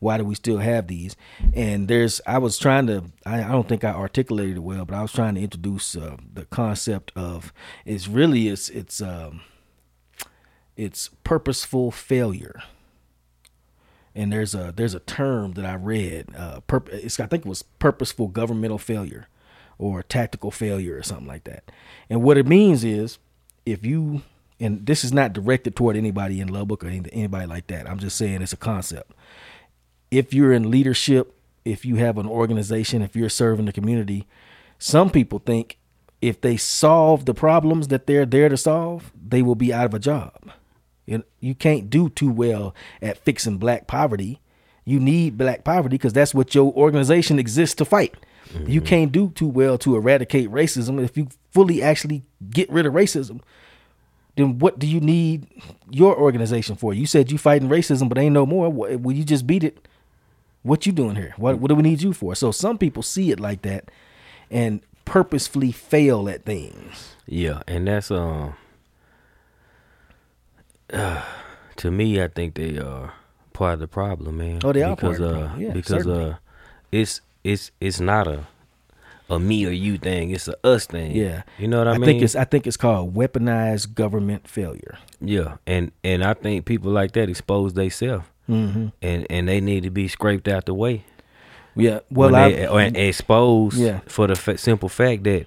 Why do we still have these? And there's I was trying to I, I don't think I articulated it well, but I was trying to introduce uh, the concept of it's really it's it's um, it's purposeful failure and there's a there's a term that I read. Uh, it's I think it was purposeful governmental failure, or tactical failure, or something like that. And what it means is if you and this is not directed toward anybody in Lubbock or anybody like that. I'm just saying it's a concept. If you're in leadership, if you have an organization, if you're serving the community, some people think if they solve the problems that they're there to solve, they will be out of a job. You, you can't do too well at fixing black poverty. You need black poverty because that's what your organization exists to fight. You can't do too well to eradicate racism if you fully actually get rid of racism. Then what do you need your organization for? You said you fighting racism, but ain't no more. Will you just beat it? What you doing here? What what do we need you for? So some people see it like that, and purposefully fail at things. Yeah, and that's um to me I think they are part of the problem, man. Oh, they are because part of the uh problem. Yeah, because certainly. uh it's it's it's not a a me or you thing, it's a us thing. Yeah, You know what I, I mean? think it's I think it's called weaponized government failure. yeah, and and I think people like that expose themselves. Mm-hmm. And and they need to be scraped out the way. Yeah, well, I or exposed Yeah. for the fa- simple fact that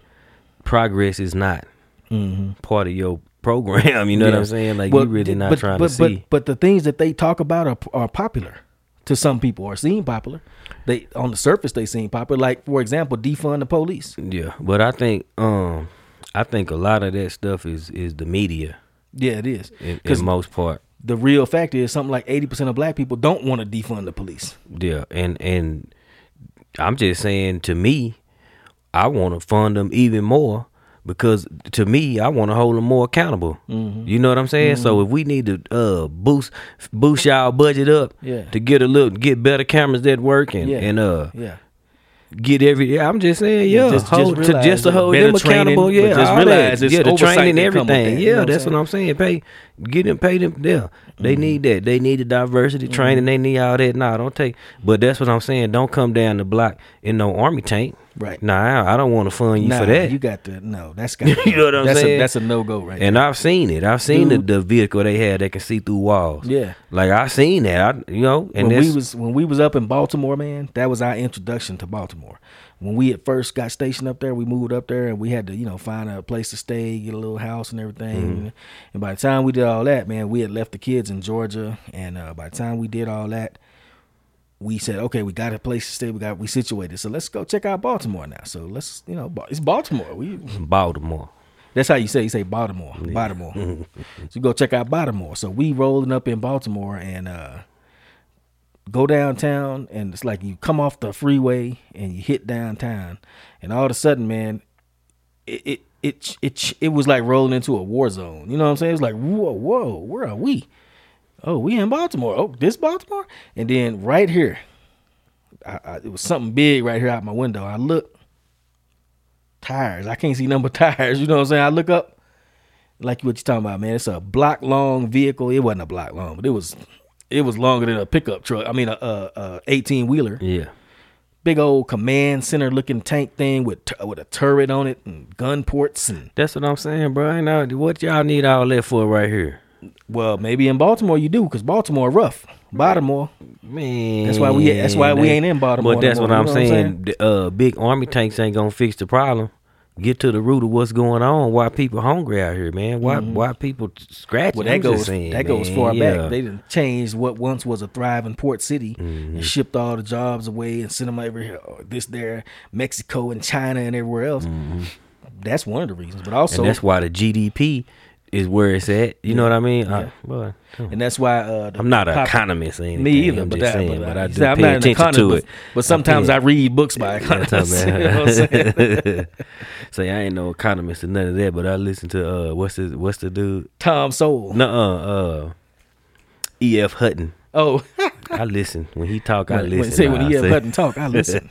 progress is not mhm. part of your program. You know what I'm saying? Like Well, you really not but, trying but, to see. But, but the things that they talk about are, are popular to some people or seem popular. They on the surface they seem popular. Like for example, defund the police. Yeah, but I think um I think a lot of that stuff is is the media Yeah, it is. in, in most part. the real fact is something like eighty percent of black people don't want to defund the police. Yeah, and and I'm just saying to me, I want to fund them even more because to me, I want to hold them more accountable. Mm-hmm. You know what I'm saying? So if we need to uh boost boost y'all budget up Yeah. to get a look get better cameras that work and Yeah. and uh Yeah. get every. I'm just saying, yeah, just- just hold, to just to hold them accountable. training, Yeah, just realize that. yeah, the training, everything. that, you know yeah, what I'm that's what I'm saying. Pay, get them, pay them. Yeah, they Mm-hmm. need that. They need the diversity training. They need all that. Nah, don't take. But that's what I'm saying. Don't come down the block in no army tank. Right. Nah, I, I don't want to fund you Nah, for that. You got to no. That's got You know what I'm that's saying? A, that's a no go right and I've seen it. I've seen the, Dude. the vehicle they had that can see through walls. Yeah. like I seen that. I, you know, and when we was when we was up in Baltimore, man, that was our introduction to Baltimore. When we at first got stationed up there, we moved up there and we had to, you know, find a place to stay, get a little house and everything. Mm-hmm. And by the time we did all that, man, we had left the kids in Georgia. And uh, by the time we did all that, we said, okay, we got a place to stay. We got we situated. So let's go check out Baltimore now. So let's, you know, it's Baltimore. We Baltimore. that's how you say you say Baltimore, Baltimore. so you go check out Baltimore. So we rolling up in Baltimore and uh go downtown and it's like you come off the freeway and you hit downtown and all of a sudden, man, it it it it, it was like rolling into a war zone. You know what I'm saying? It's like whoa, whoa, where are we? Oh, we in Baltimore. Oh, this Baltimore? And then right here, I, I, it was something big right here out my window. I look, tires. I can't see number tires. You know what I'm saying? I look up, like what you talking about, man. It's a block long vehicle. It wasn't a block long, but it was, it was longer than a pickup truck. I mean, a, a, a 18 wheeler, Yeah. big old command center looking tank thing with tu- with a turret on it and gun ports and That's what I'm saying, bro. I know what y'all need all that for right here. well, maybe in Baltimore you do because Baltimore rough. Baltimore, Man, That's why we- that's why we ain't in Baltimore But that's more, what you I'm know what I'm saying. The, uh, big army tanks ain't gonna fix the problem. Get to the root of what's going on. Why people hungry out here, man? Why why people scratching? Mm-hmm. Well, that I'm goes saying, that goes far Yeah. back. They didn't change what once was a thriving port city Mm-hmm. and shipped all the jobs away and sent them over here, uh, this there, Mexico and China and everywhere else. That's one of the reasons, but also Mm-hmm. and that's why the GDP is where it's at. You know what I mean? I, well, and that's why uh, I'm not an economist or anything. Me either, I'm but, just that, saying, but, but I, I do I'm pay attention to it. but sometimes I read books by economists. you know what I'm saying? Say I ain't no economist or none of that, but I listen to uh, what's the what's the dude? Tom Sowell. No, uh, E.F. Hutton. Oh, I listen when he talk. I listen. when, say when I he have Hutton talk, I listen.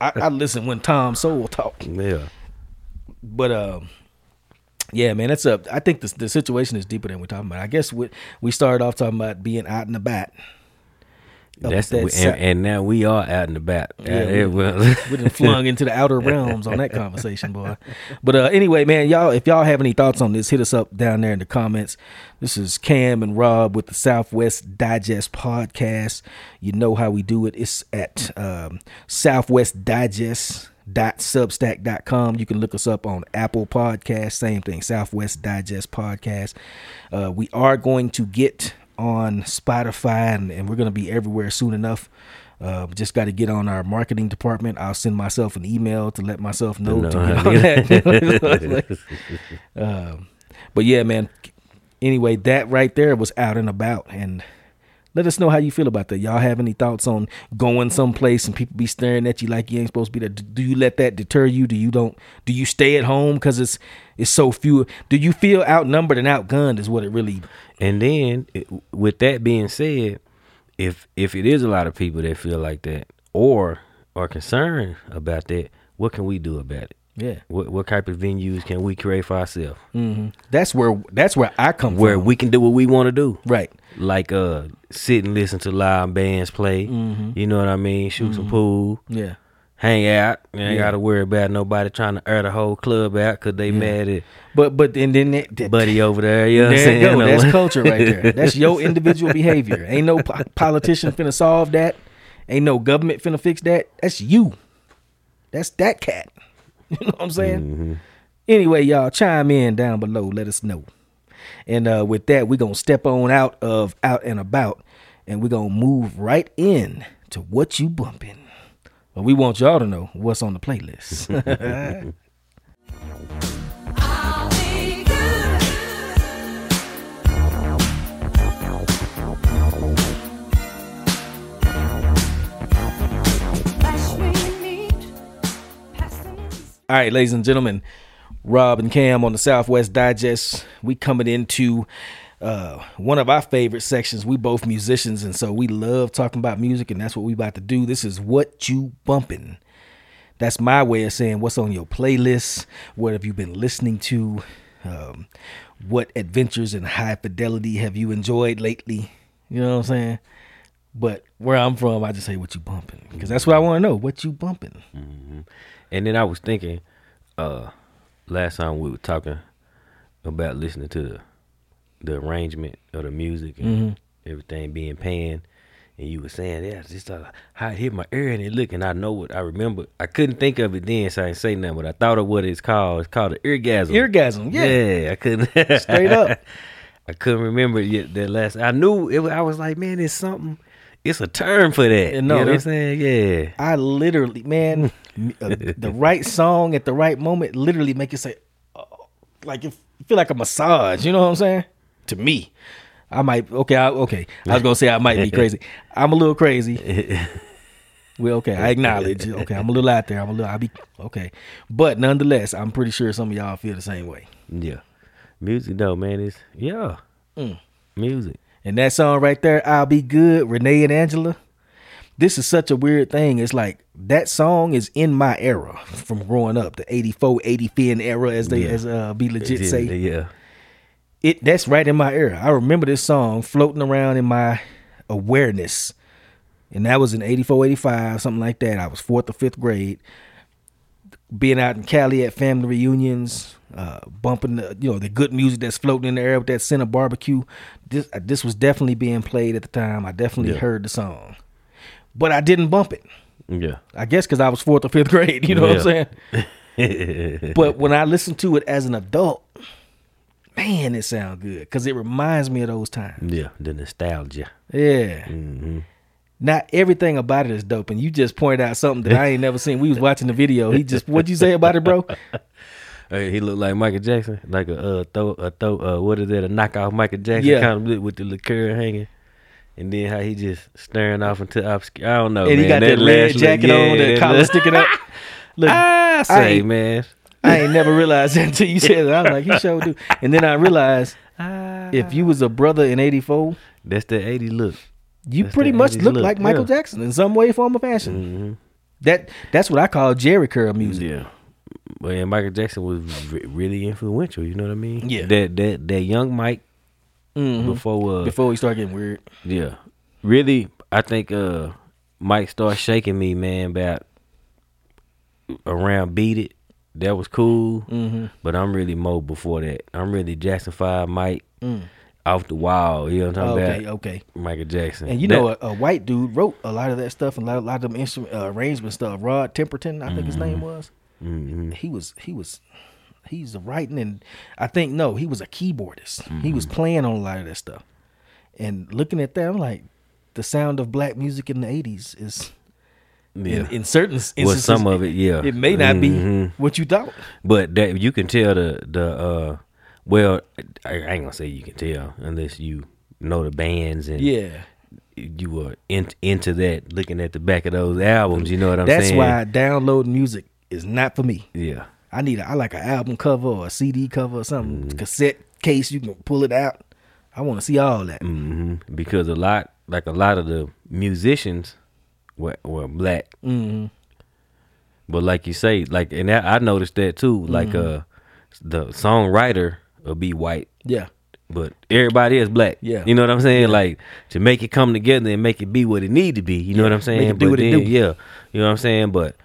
I, I listen when Tom Sowell talk. Yeah, But um, yeah, man, that's up. I think the the situation is deeper than we're talking about. I guess we we started off talking about being out and about. Up that's at that and, and now we are out and about. Yeah, Yeah, we- we done flung into the outer realms on that conversation, boy. But uh, anyway, man, y'all, if y'all have any thoughts on this, hit us up down there in the comments. This is Kham and Rob with the Southwest Digest podcast. You know how we do it. It's at um, Southwest Digest dot substack.com you can look us up on apple podcast same thing southwest digest podcast uh, we are going to get on spotify and, and we're going to be everywhere soon enough uh, just got to get on our marketing department. I'll send myself an email to let myself know know to get on get- that. um, but yeah, man. Anyway, that right there was out and about, and let us know how you feel about that. Y'all have any thoughts on going someplace and people be staring at you like you ain't supposed to be there? Do you let that deter you? Do you don't? Do you stay at home because it's it's so few? Do you feel outnumbered and outgunned? Is what it really and then it, with that being said, if if it is a lot of people that feel like that or are concerned about that, what can we do about it? Yeah. What what type of venues can we create for ourselves hmm That's where that's where I come from. where from. we can do what we want to do? right. like uh sit and listen to live bands play. Mm-hmm. You know what I mean? Shoot some pool, Yeah. hang out. You ain't Yeah. got to worry about nobody trying to air the whole club out because they mad at But but and then that, that- buddy over there. You know what I'm you saying? go. That's culture right there. That's your individual behavior. Ain't no po- politician finna solve that. Ain't no government finna fix that. That's you. That's that cat. You know what I'm saying? Mm-hmm. Anyway, y'all chime in down below. Let us know. And uh, with that, we're gonna step on out of out and about, and we're gonna move right in to what you bumping. But we want y'all to know what's on the playlist. All right, ladies and gentlemen, Rob and Kham on the Southwest Digest. We coming into uh, one of our favorite sections. We both musicians, and so we love talking about music, and that's what we about to do. This is what you bumping. That's my way of saying what's on your playlist. What have you been listening to? Um, what adventures in high fidelity have you enjoyed lately? You know what I'm saying? But where I'm from, I just say what you bumping because that's what I want to know. What you bumping? And then I was thinking, uh, last time we were talking about listening to the, the arrangement of the music and Mm-hmm. everything being panned. And you were saying, yeah, just uh, how it hit my ear and it looked, and I know what I remember. I couldn't think of it then, so I didn't say nothing. But I thought of what it's called. It's called an eargasm. Eargasm, yeah. I couldn't Straight up. I couldn't remember it yet that last. I knew it. I was like, man, it's something. It's a term for that. No, you know what I'm saying? Yeah. I literally, man, uh, the right song at the right moment literally make you say, oh, like if you feel like a massage. You know what I'm saying? To me, I might. Okay, I, okay. I was gonna say I might be crazy. I'm a little crazy. Well, okay, I acknowledge. Okay, I'm a little out there. I'm a little. I be okay, but nonetheless, I'm pretty sure some of y'all feel the same way. Yeah. Music though, man, is yeah. Mm. Music. And that song right there, I'll Be Good, Renee and Angela. This is such a weird thing. It's like that song is in my era from growing up, the 84, 85 era, as they Yeah. as uh be legit Yeah, say. Yeah. It that's right in my era. I remember this song floating around in my awareness. And that was in 84, 85, something like that. I was fourth or fifth grade. Being out in Cali at family reunions, uh, bumping the you know the good music that's floating in the air with that center barbecue. This uh, this was definitely being played at the time. I definitely Yeah. heard the song, but I didn't bump it. Yeah. I guess because I was fourth or fifth grade. You know what I'm saying? but when I listen to it as an adult, man, it sounds good because it reminds me of those times. yeah, the nostalgia. Yeah. hmm Not everything about it is dope, and you just pointed out something that I ain't never seen. We was watching the video. He just, what'd you say about it, bro? Hey, he looked like Michael Jackson, like a uh, throw, a throw, uh, what is that? A knockoff Michael Jackson, Yeah. kind of with the liqueur hanging, and then how he just staring off into obscure. I don't know, and he got that, red last look- jacket on, yeah, the that collar look- sticking up. Look, I say, ain't- man. I ain't never realized that until you said it. I was like, he sure do. And then I realized if you was a brother in '84, That's the '80 look. you That's pretty much look look, like Michael yeah. Jackson in some way, form, or fashion. hmm That that's what I call Jheri curl music. Yeah. But yeah, Michael Jackson was re- really influential. You know what I mean? Yeah. That that that young Mike Mhm. before uh, Before we start getting weird. Yeah. Really, I think uh Mike started shaking me, man, about around Beat It. That was cool. Mm-hmm. But I'm really more before that. I'm really Jackson 5 Mike Mm. off the wall. You know what I'm talking Okay, about? okay. Okay. Michael Jackson. And you That- know, a, a white dude wrote a lot of that stuff and a lot, a lot of them instrument uh, arrangement stuff. Rod Temperton, I think his name was. Mhm. He was he was he's writing and I think no, he was a keyboardist. He was Mm-hmm. playing on a lot of that stuff. And looking at that, I'm like, the sound of black music in the '80s is yeah. in, in certain instances. Well, some of it, yeah. It may not Mhm. be what you thought. But that you can tell the the uh well, I, I ain't gonna say you can tell unless you know the bands and Yeah, you were in, into that looking at the back of those albums. You know what I'm that's saying? That's why downloading music is not for me. Yeah. I need a, I like an album cover or a CD cover or something Mm-hmm. cassette case. You can pull it out. I want to see all that. hmm Because a lot, like a lot of the musicians, were were black. hmm But like you say, like and that, I noticed that too. Like Mm-hmm. uh, the songwriter will be white, Yeah, but everybody is black. Yeah. you know what I'm saying? Like to make it come together and make it be what it need to be. You know what I'm saying? make it do but what it do. yeah, you know what I'm saying. But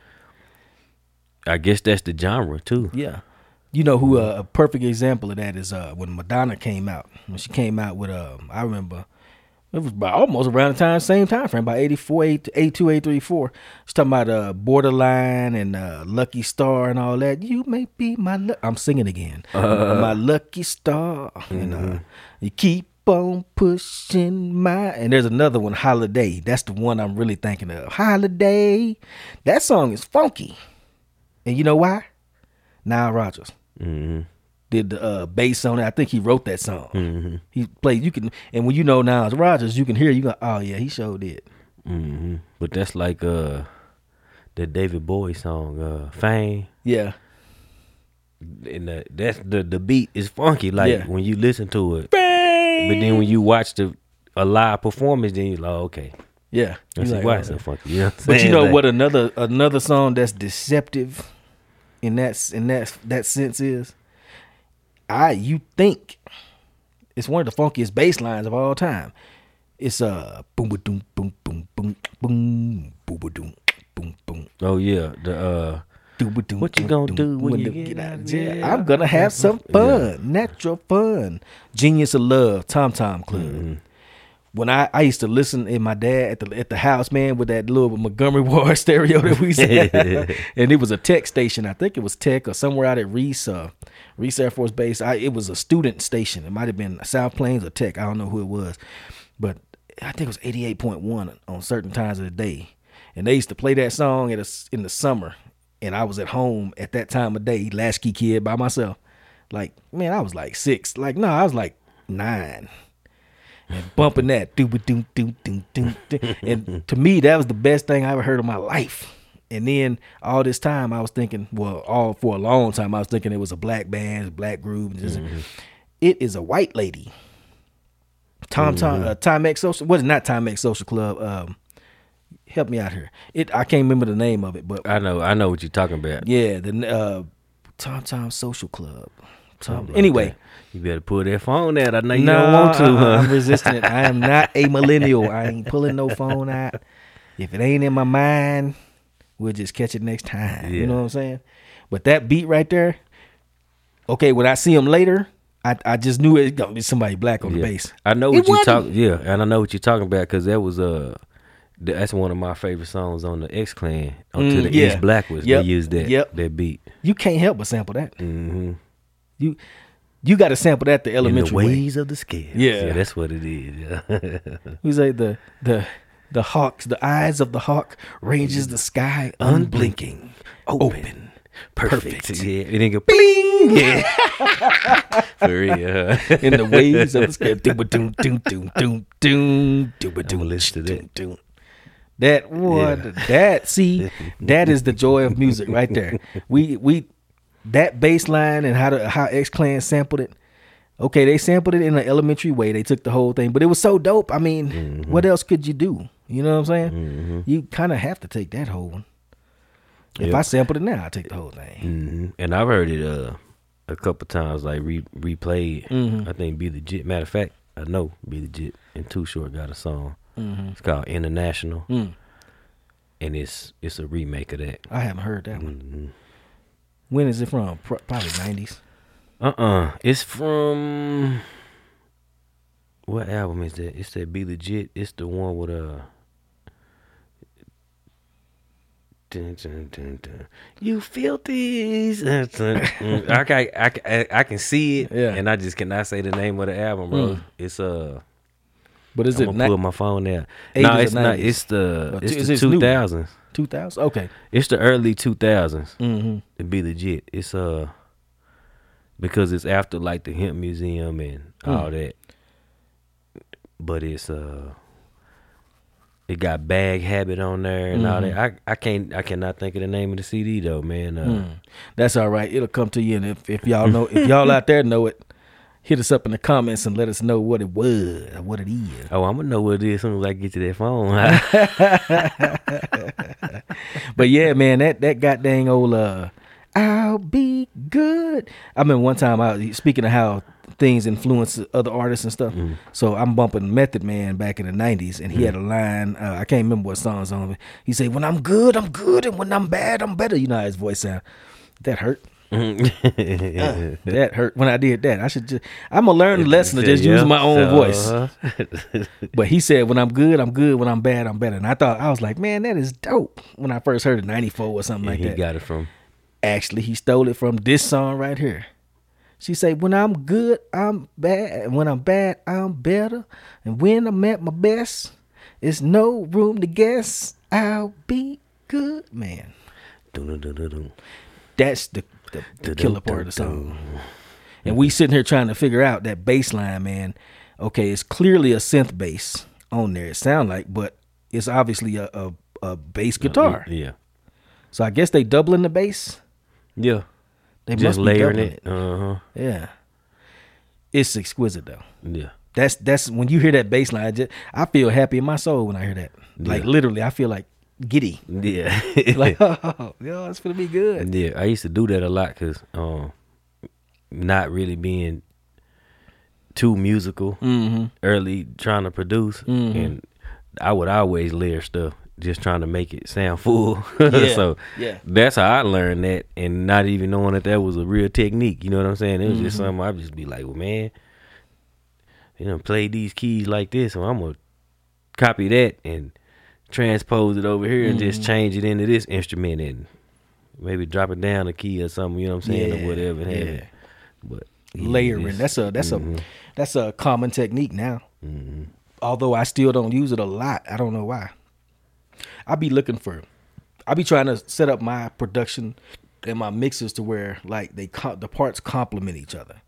I guess that's the genre too. yeah. You know who uh, a perfect example of that is uh, when Madonna came out. When she came out with um, I remember it was about almost around the time, same time frame, about 84, 82, 834. She's talking about uh, Borderline and uh, Lucky Star and all that. You may be my, lu- I'm singing again. my lucky star. And uh, you keep on pushing my, and there's another one, Holiday. That's the one I'm really thinking of. Holiday. That song is funky. And you know why? Nile Rodgers hmm did the uh, bass on it. I think he wrote that song. hmm He played. You can, and when you know Nile Rodgers, you can hear. You go, oh yeah, he showed it. hmm But that's like uh, the David Bowie song, uh, "Fame." Yeah, and the, that's the the beat is funky. Like Yeah. when you listen to it, but then when you watch the a live performance, then you're like, okay, yeah. See like, why it's so funky. What But you know Like, what? Another another song that's deceptive in that in that that sense is, I you think it's one of the funkiest bass lines of all time. It's uh boom boom boom boom boom boom ba doom boom boom. Oh yeah, the uh, What you gonna do when you get out of jail? I'm gonna have some fun, natural fun. Genius of Love, Tom Tom Club. Mm-hmm. When I, I used to listen in my dad at the at the house, man, with that little Montgomery Ward stereo that we used and it was a tech station. I think it was Tech or somewhere out at Reese, uh, Reese Air Force Base. I, it was a student station. It might have been South Plains or Tech. I don't know who it was, but I think it was eighty eight point one on certain times of the day. And they used to play that song at a, in the summer, and I was at home at that time of day, latchkey kid by myself. Like, man, I was like six. Like, no, I was like nine. And bumping that doo doo doo doo doo And to me, that was the best thing I ever heard in my life. And then all this time I was thinking, well, all for a long time I was thinking it was a black band, black group. and just- It is a white lady. Tom Tom uh, Time X Social what is not Time X Social Club? Um help me out here. It I can't remember the name of it, but I know, I know what you're talking about. yeah, the uh, Tom Tom Social Club. Tom, Something anyway. You better pull that phone out. I know you no, don't want to. uh-uh, huh? I'm resisting it. I am not a millennial. I ain't pulling no phone out. If it ain't in my mind, we'll just catch it next time. You know what I'm saying? But that beat right there, okay, when I see him later, I, I just knew it's gonna be somebody black on the Yeah. bass. I know It what you wasn't. talk. Yeah, and I know what you're talking about because that was uh that's one of my favorite songs on the X Clan. Until Mm, the yeah. East Black was Yep. they used that Yep. that beat. You can't help but sample that. Mm-hmm. You you got to sample that the In the elementary way. ways of the scale. Yeah. that's what it is. Yeah. We say the the the hawks, the eyes of the hawk ranges the sky unblinking, open, Perfect. perfect. Yeah. It didn't go bling. Yeah. For real. in the waves of the sky. Doom, doom, doom, doom, doom, doom, doom, doom, listen to that. doom. That what that see that is the joy of music right there. We we that bass line and how the how X Clan sampled it. Okay, they sampled it in an elementary way. They took the whole thing, but it was so dope. I mean, Mm-hmm. what else could you do? You know what I'm saying? You kind of have to take that whole one. If Yep. I sampled it now, I take the whole thing. hmm And I've heard it uh, a couple times, like re- replayed. Mm-hmm. I think B-Legit. Matter of fact, I know B-Legit and Too Short got a song. Mm-hmm. It's called International, Mm. and it's it's a remake of that. I haven't heard that one. When is it from? Pro- Probably nineties. Uh uh It's from what album is that? It's that B-Legit. It's the one with uh. Dun, dun, dun, dun. You filthies. Dun, dun. Mm, I, can, I, can, I can see it, Yeah. and I just cannot say the name of the album, bro. Mm. It's uh, But is I'm it gonna pull my phone there. No, it's not. It's the it's the two thousands. two thousand? Okay. It's the early two thousands. Mm-hmm. to be legit. It's uh because it's after like the hemp museum and Hmm. all that. But it's uh it got bag habit on there and all that. Mm-hmm. I I can't I cannot think of the name of the CD though, man. Uh, Mm. That's all right. It'll come to you, and if, if y'all know, if y'all out there know it, hit us up in the comments and let us know what it was, or what it is. Oh, I'm gonna know what it is as soon as I get to that phone. But yeah, man, that that goddamn old uh, I'll be good. I mean, one time I was speaking of how things influence other artists and stuff. Mm. So I'm bumping Method Man back in the '90s, and he had a line. Uh, I can't remember what song's on it. He said, "When I'm good, I'm good, and when I'm bad, I'm better." You know how his voice sound. That hurt. That hurt when I did that. I should just. I'm gonna learn the lesson to just use my own so, voice. uh-huh. But he said, "When I'm good, I'm good. When I'm bad, I'm better." And I thought I was like, "Man, that is dope." When I first heard it, '94 or something And like he that. He got it from Actually, he stole it from this song right here. She said, "When I'm good, I'm bad. And when I'm bad, I'm better. And when I'm at my best, it's no room to guess. I'll be good, man." dun-dun-dun-dun-dun. That's the the, killer part of the song. And we sitting here trying to figure out that bass line, man. Okay, it's clearly a synth bass on there. It sound like, but it's obviously a a, a bass guitar. Yeah. So I guess they doubling the bass. Yeah. They Just must be layering doubling it. Uh-huh. Yeah, it's exquisite though. Yeah. That's that's when you hear that bass line. I, just, I feel happy in my soul when I hear that. Like literally, I feel like giddy. Yeah. Like, oh, yo, it's gonna be good. Yeah, I used to do that a lot because um, not really being too musical Mm-hmm. early, trying to produce, Mhm. and I would always layer stuff, just trying to make it sound full. Yeah, so yeah. that's how I learned that, and not even knowing that that was a real technique. You know what I'm saying? It was just Mm-hmm. something I'd just be like, well, man, you know, play these keys like this, so I'm gonna copy that and transpose it over here and Mm-hmm. just change it into this instrument and maybe drop it down a key or something. You know what I'm saying, Yeah, or whatever. yeah. it. But yeah, layering. That's a that's Mhm. a that's a common technique now. Mhm. Although I still don't use it a lot. I don't know why. I be looking for. I be trying to set up my production and my mixes to where like they the parts complement each other.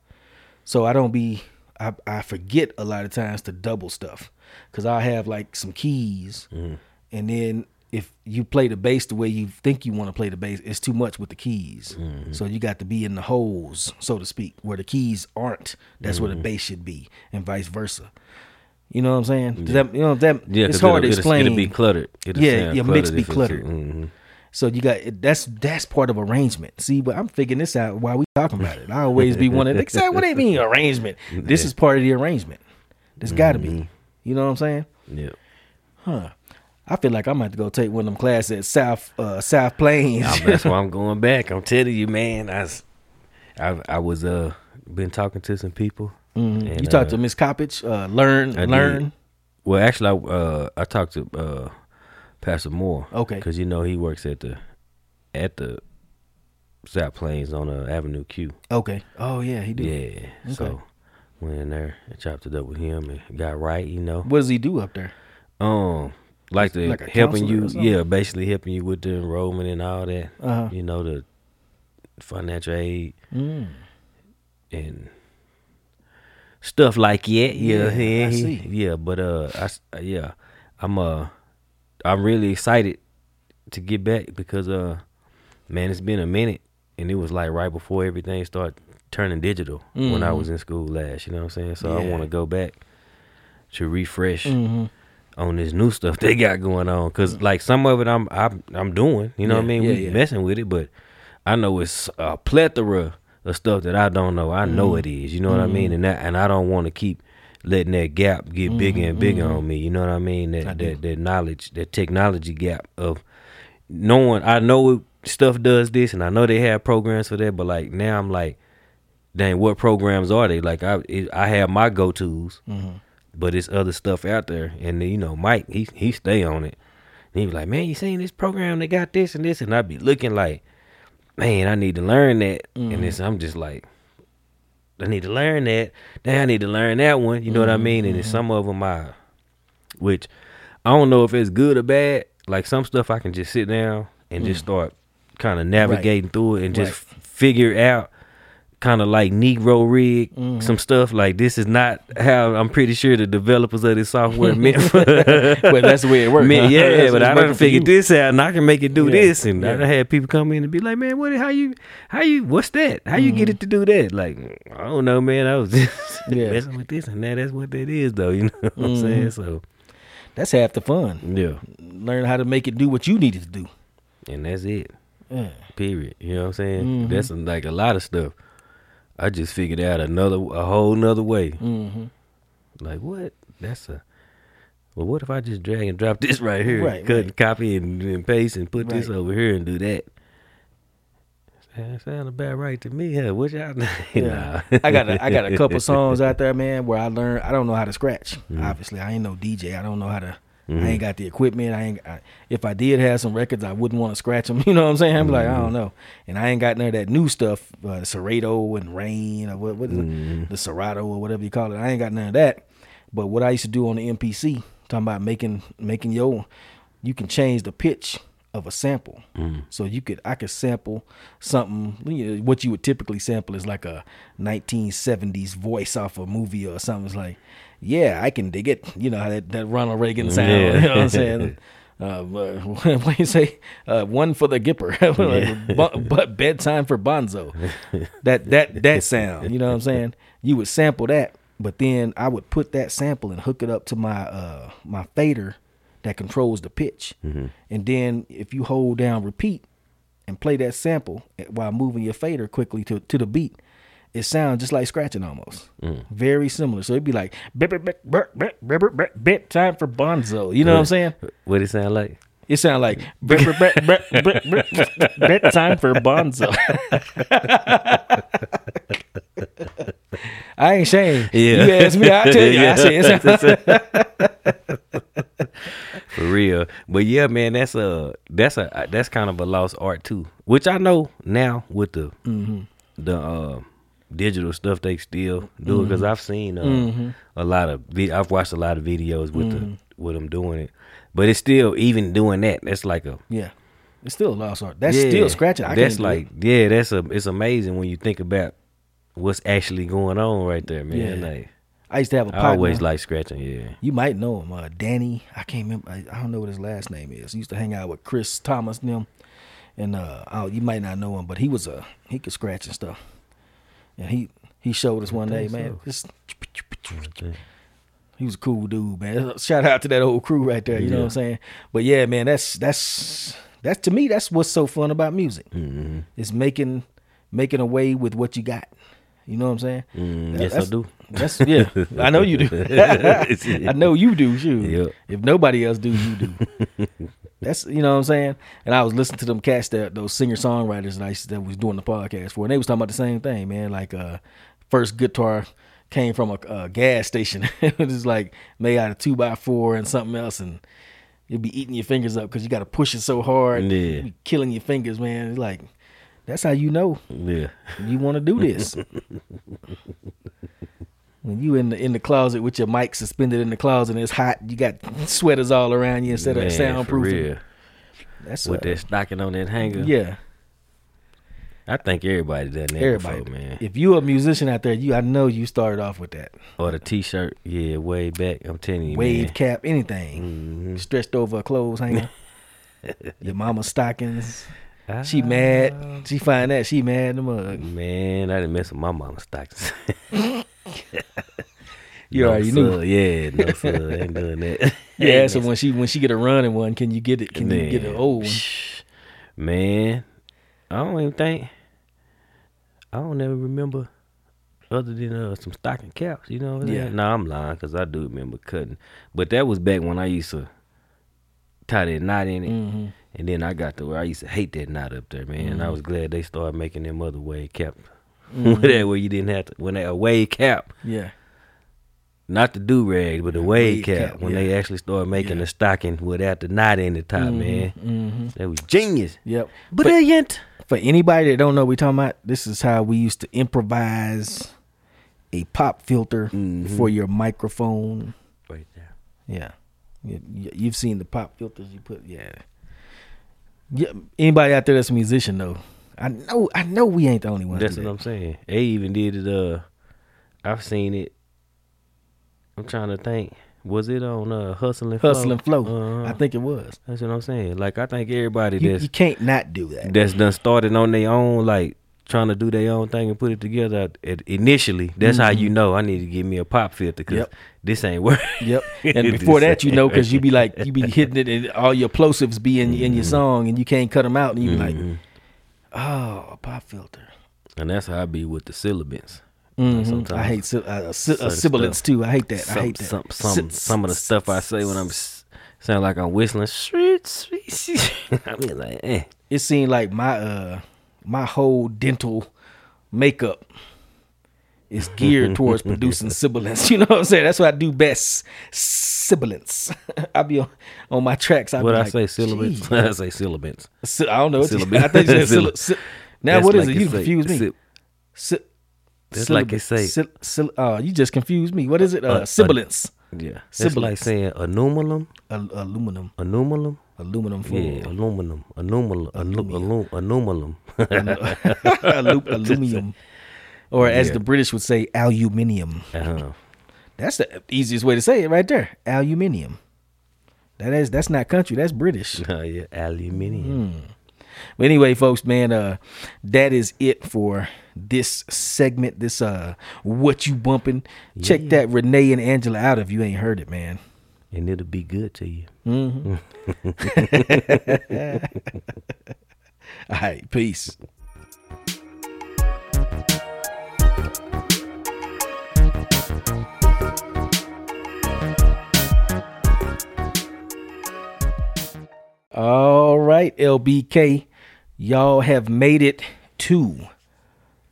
So I don't be. I I forget a lot of times to double stuff because I have like some keys, Mm-hmm. And then if you play the bass the way you think you want to play the bass, it's too much with the keys. Mm-hmm. So you got to be in the holes, so to speak, where the keys aren't. That's where the Mm-hmm. bass should be, and vice versa. You know what I'm saying? Does that you know that Yeah, it's hard to it'll, explain. It'll, it'll be cluttered. It'll Yeah, your mix be cluttered. mhm. So you got that's that's part of arrangement. See, but I'm figuring this out while we talking about it. I always be wanting to say, what do you mean arrangement? This is part of the arrangement. This got to Mm-hmm. be. You know what I'm saying? Yeah. Huh. I feel like I'm gonna have to go take one of them classes at South uh, South Plains. Nah, that's why I'm going back. I'm telling you, man. I, was- I, I was uh been talking to some people. Mhm. and, you talked uh, to Miss Coppage. Uh, learn, I did. learn. Well, actually, I uh I talked to uh Pastor Moore. Okay. Because you know he works at the at the South Plains on uh, Avenue Q. Okay. Oh yeah, he did. Yeah. So went in there and chopped it up with him and got right. You know. What does he do up there? Um, like the Like helping you, yeah, basically helping you with the enrollment and all that. Uh-huh. You know the financial aid Mm. and stuff like that. Yeah, Yeah, yeah, yeah. But uh, I yeah, I'm uh, I'm really excited to get back because uh, man, it's been a minute, and it was like right before everything started turning digital when I Mhm. was in school last. You know what I'm saying? So I want to go back to refresh Mhm. On this new stuff they got going on. Cause like some of it I'm I'm I'm doing, you know what I mean? yeah, we yeah. messing with it, but I know it's a plethora of stuff that I don't know. I Mm-hmm. know it is, you know what I mean? And that and I don't want to keep letting that gap get bigger and bigger on me. You know what I mean? That Mm-hmm. I that that knowledge, that technology gap of knowing I know stuff does this and I know they have programs for that, but like now I'm like, dang, what programs are they? Like I I have my go tos Mm-hmm. But it's other stuff out there. And you know, Mike, he he stay on it. And he be like, man, you seen this program? They got this and this, and I'd be looking like, man, I need to learn that. And mm-hmm. it's, I'm just like, I need to learn that. Then I need to learn that one. You know what I mm-hmm. mean? And then mm-hmm. some of them I, which I don't know if it's good or bad. Like some stuff I can just sit down and just mm. start kind of navigating through it and just Right. f- figure out kind of like Negro rig some stuff like this is not how I'm pretty sure the developers of this software meant for Well, that's the way it works. Man, huh? yeah, That's but I done for figured this out and I can make it do Yeah, this and I yeah. done had people come in and be like, Man, what how you how you what's that? How you get Mm-hmm. it to do that? Like, I don't know, man. I was just Yeah. messing with this and that. That's what that is though, you know what I'm Mm-hmm. saying? So That's half the fun. yeah. Learn how to make it do what you needed to do. And that's it. Yeah. Period. You know what I'm saying? Mm-hmm. That's like a lot of stuff. I just figured out another a whole nother way. Mm-hmm. Like what? That's a well. What if I just drag and drop this right here, Right, cut right. and copy and, and paste and put this over here and do that? That sound about right to me. Huh? What y'all? Yeah. Nah. I got a, I got a couple songs out there, man, where I learned I don't know how to scratch. Mm-hmm. Obviously, I ain't no DJ. I don't know how to. I ain't got the equipment. I ain't. I, if I did have some records, I wouldn't want to scratch them. You know what I'm saying? I'm like, I Mm-hmm. don't know. And I ain't got none of that new stuff, uh, Serato and Rane or what, what is Mm-hmm. it? the Serato or whatever you call it. I ain't got none of that. But what I used to do on the MPC, talking about making making your, you can change the pitch of a sample. So you could I could sample something. You know, what you would typically sample is like a 1970s voice off a movie or something. It's like, yeah, I can dig it. You know how that, that Ronald Reagan sound. Yeah. You know what I'm saying? Uh, what do you say? Uh, one for the Gipper, but, but bedtime for Bonzo. That that that sound. You know what I'm saying? You would sample that, but then I would put that sample and hook it up to my uh my fader that controls the pitch. And then if you hold down repeat and play that sample while moving your fader quickly to to the beat, it sounds just like scratching almost. Very similar. So it'd be like "Bip, bip, bip, bip, bip, bip, bip, bip, bip, time for Bonzo. You know what I'm saying? What it sound like? It sounds like "Bip, bip, bip, bip, bip, bip, bip, bip, time for Bonzo. I ain't ashamed. Yeah. You ask me, I tell you. I say it sound- For real. But yeah, man, that's a that's a that's kind of a lost art too. Which I know now with the Mm-hmm. the uh, digital stuff they still do it Mm-hmm. because I've seen uh, a lot of vi- I've watched a lot of videos with Mm-hmm. the with them doing it. But it's still even doing that. That's like a yeah. It's still a lost art. That's yeah, still scratching. I that's like it. yeah, that's a it's amazing when you think about what's actually going on right there, man. Yeah. Like I used to have a I partner. always like scratching. Yeah. You might know him, uh, Danny. I can't remember. I, I don't know what his last name is. He used to hang out with Chris Thomas and them, and uh, oh, you might not know him, but he was a he could scratch and stuff. And he he showed us one day, think man. Just, he was a cool dude, man. Shout out to that old crew right there. You know what I'm saying? But yeah, man, that's that's that's to me. That's what's so fun about music. Mm-hmm. It's making making away with what you got. You know what I'm saying? Mm, That- yes, I do. That's yeah. I know you do. I know you do. Shoot. Yep. If nobody else do, you do. That's you know what I'm saying. And I was listening to them cats that those singer songwriters that I used that was doing the podcast for, and they was talking about the same thing, man. Like uh, first guitar came from a, a gas station. it was like made out of two by four and something else, and You'll be eating your fingers up because you got to push it so hard. Yeah. Killing your fingers, man. It's like that's how you know Yeah. you want to do this. when you in the in the closet with your mic suspended in the closet and it's hot, you got sweaters all around you instead Man, of for soundproof. real. That's With that stocking on that hanger. yeah. I think everybody done that Everybody, before, man. if you a musician out there, you I know you started off with that Or the t-shirt. Yeah, way back. I'm telling you, wave man. cap, anything Mhm. stretched over a clothes hanger. your mama's stockings. Ah. She mad. She find that she mad in the mug. Man, I didn't mess with my mama's stockings. You no, already knew. Yeah, no sir, ain't doing that. Yeah, so when she when she get a running one, can you get it? Can you get an old one? Man, I don't even think. I don't ever remember other than uh, some stocking caps. You know? Yeah. saying? Nah, I'm lying because I do remember cutting, but that was back when I used to tie that knot in it, hmm and then I got to where I used to hate that knot up there, man. And I Mhm. was glad they started making them other way cap. Mhm. that where you didn't have to when they a wave cap, Yeah. not the do rag, but the wave, Wave cap. cap, When yeah. they actually started making Yeah. the stocking without the knot in the top, man. hmm That was genius. Yep. Brilliant. For anybody that don't know what we talking about, this is how we used to improvise a pop filter Mhm. for your microphone. Right there. Yeah. You, you've seen the pop filters you put. Yeah. Yeah. Anybody out there that's a musician though, I know. I know we ain't the only ones. That's what that. I'm saying. They even did it. Uh, I've seen it. I'm trying to think. Was it on uh, Hustle and Flow? Flow. Uh-huh. I think it was. That's what I'm saying. Like I think everybody You, that's you can't not do that. that's done started on their own, like trying to do their own thing and put it together. It, initially, that's how you know I need to give me a pop filter because Yep. this ain't working. Yep. And before that, you know, because you be like, you be hitting it, and all your plosives be in, Mm-hmm. in your song, and you can't cut them out, and you be like, oh, a pop filter. and that's how I be with the syllabants. Mhm. sometimes I hate si- uh, si- uh, sibilance stuff. too. I hate that. some, I hate that. Some, some, Si- some of the stuff I say when I'm sound like I'm whistling. I mean, like, eh. It seemed like my uh my whole dental makeup is geared towards producing sibilance. You know what I'm saying? That's what I do best. Sibilance. I be on, on my tracks. I What I like, say, syllabants. "Gee." I say syllabants. Si- I don't know. You, I think you said Syllabus. syll- si- Now That's what is like it? You say- confused me. sy- Si- That's like it say- Sil- sil- uh, you just confused me. What is it? Uh, Uh, uh, sibilance. Yeah, that's like saying aluminum, Al- aluminum. aluminum. Aluminum foil. Yeah, aluminum, aluminum, aluminum, aluminum. Alu- aluminum. Or as Yeah. the British would say, aluminium. uh-huh. That's the easiest way to say it right there. Aluminium. That is that's not country, that's British. Uh, yeah, aluminium. But anyway, folks, man, uh that is it for this segment, this uh what you bumping. Check that Renee and Angela out if you ain't heard it, man. And it'll be good to you. Mm-hmm. All right, peace. All right, LBK, y'all have made it to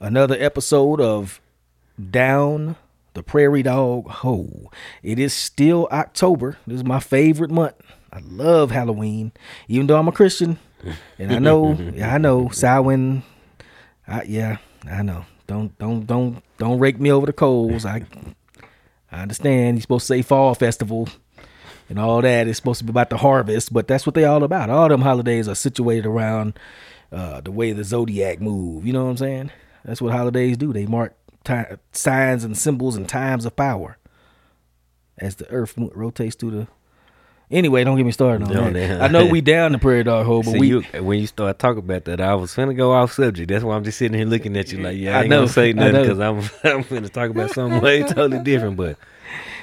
another episode of Down the Prairie Dog Hole. It is still October. This is my favorite month. I love Halloween, even though I'm a Christian. And I know, yeah, I know, Samhain. I, yeah, I know. Don't, don't, don't, don't rake me over the coals. I, I understand. You're supposed to say fall festival and all that. It's supposed to be about the harvest, but that's what they all about. All them holidays are situated around uh, the way the zodiac move. You know what I'm saying? That's what holidays do. They mark ti- signs and symbols and times of power as the earth mo- rotates through the. Anyway, don't get me started on Don't that. I know we down the prairie dog hole, but See, we you, when you start talking about that, I was finna go off subject. That's why I'm just sitting here looking at you like, yeah, I, I ain't know, gonna say nothing because I'm I'm finna talk about something way totally different. But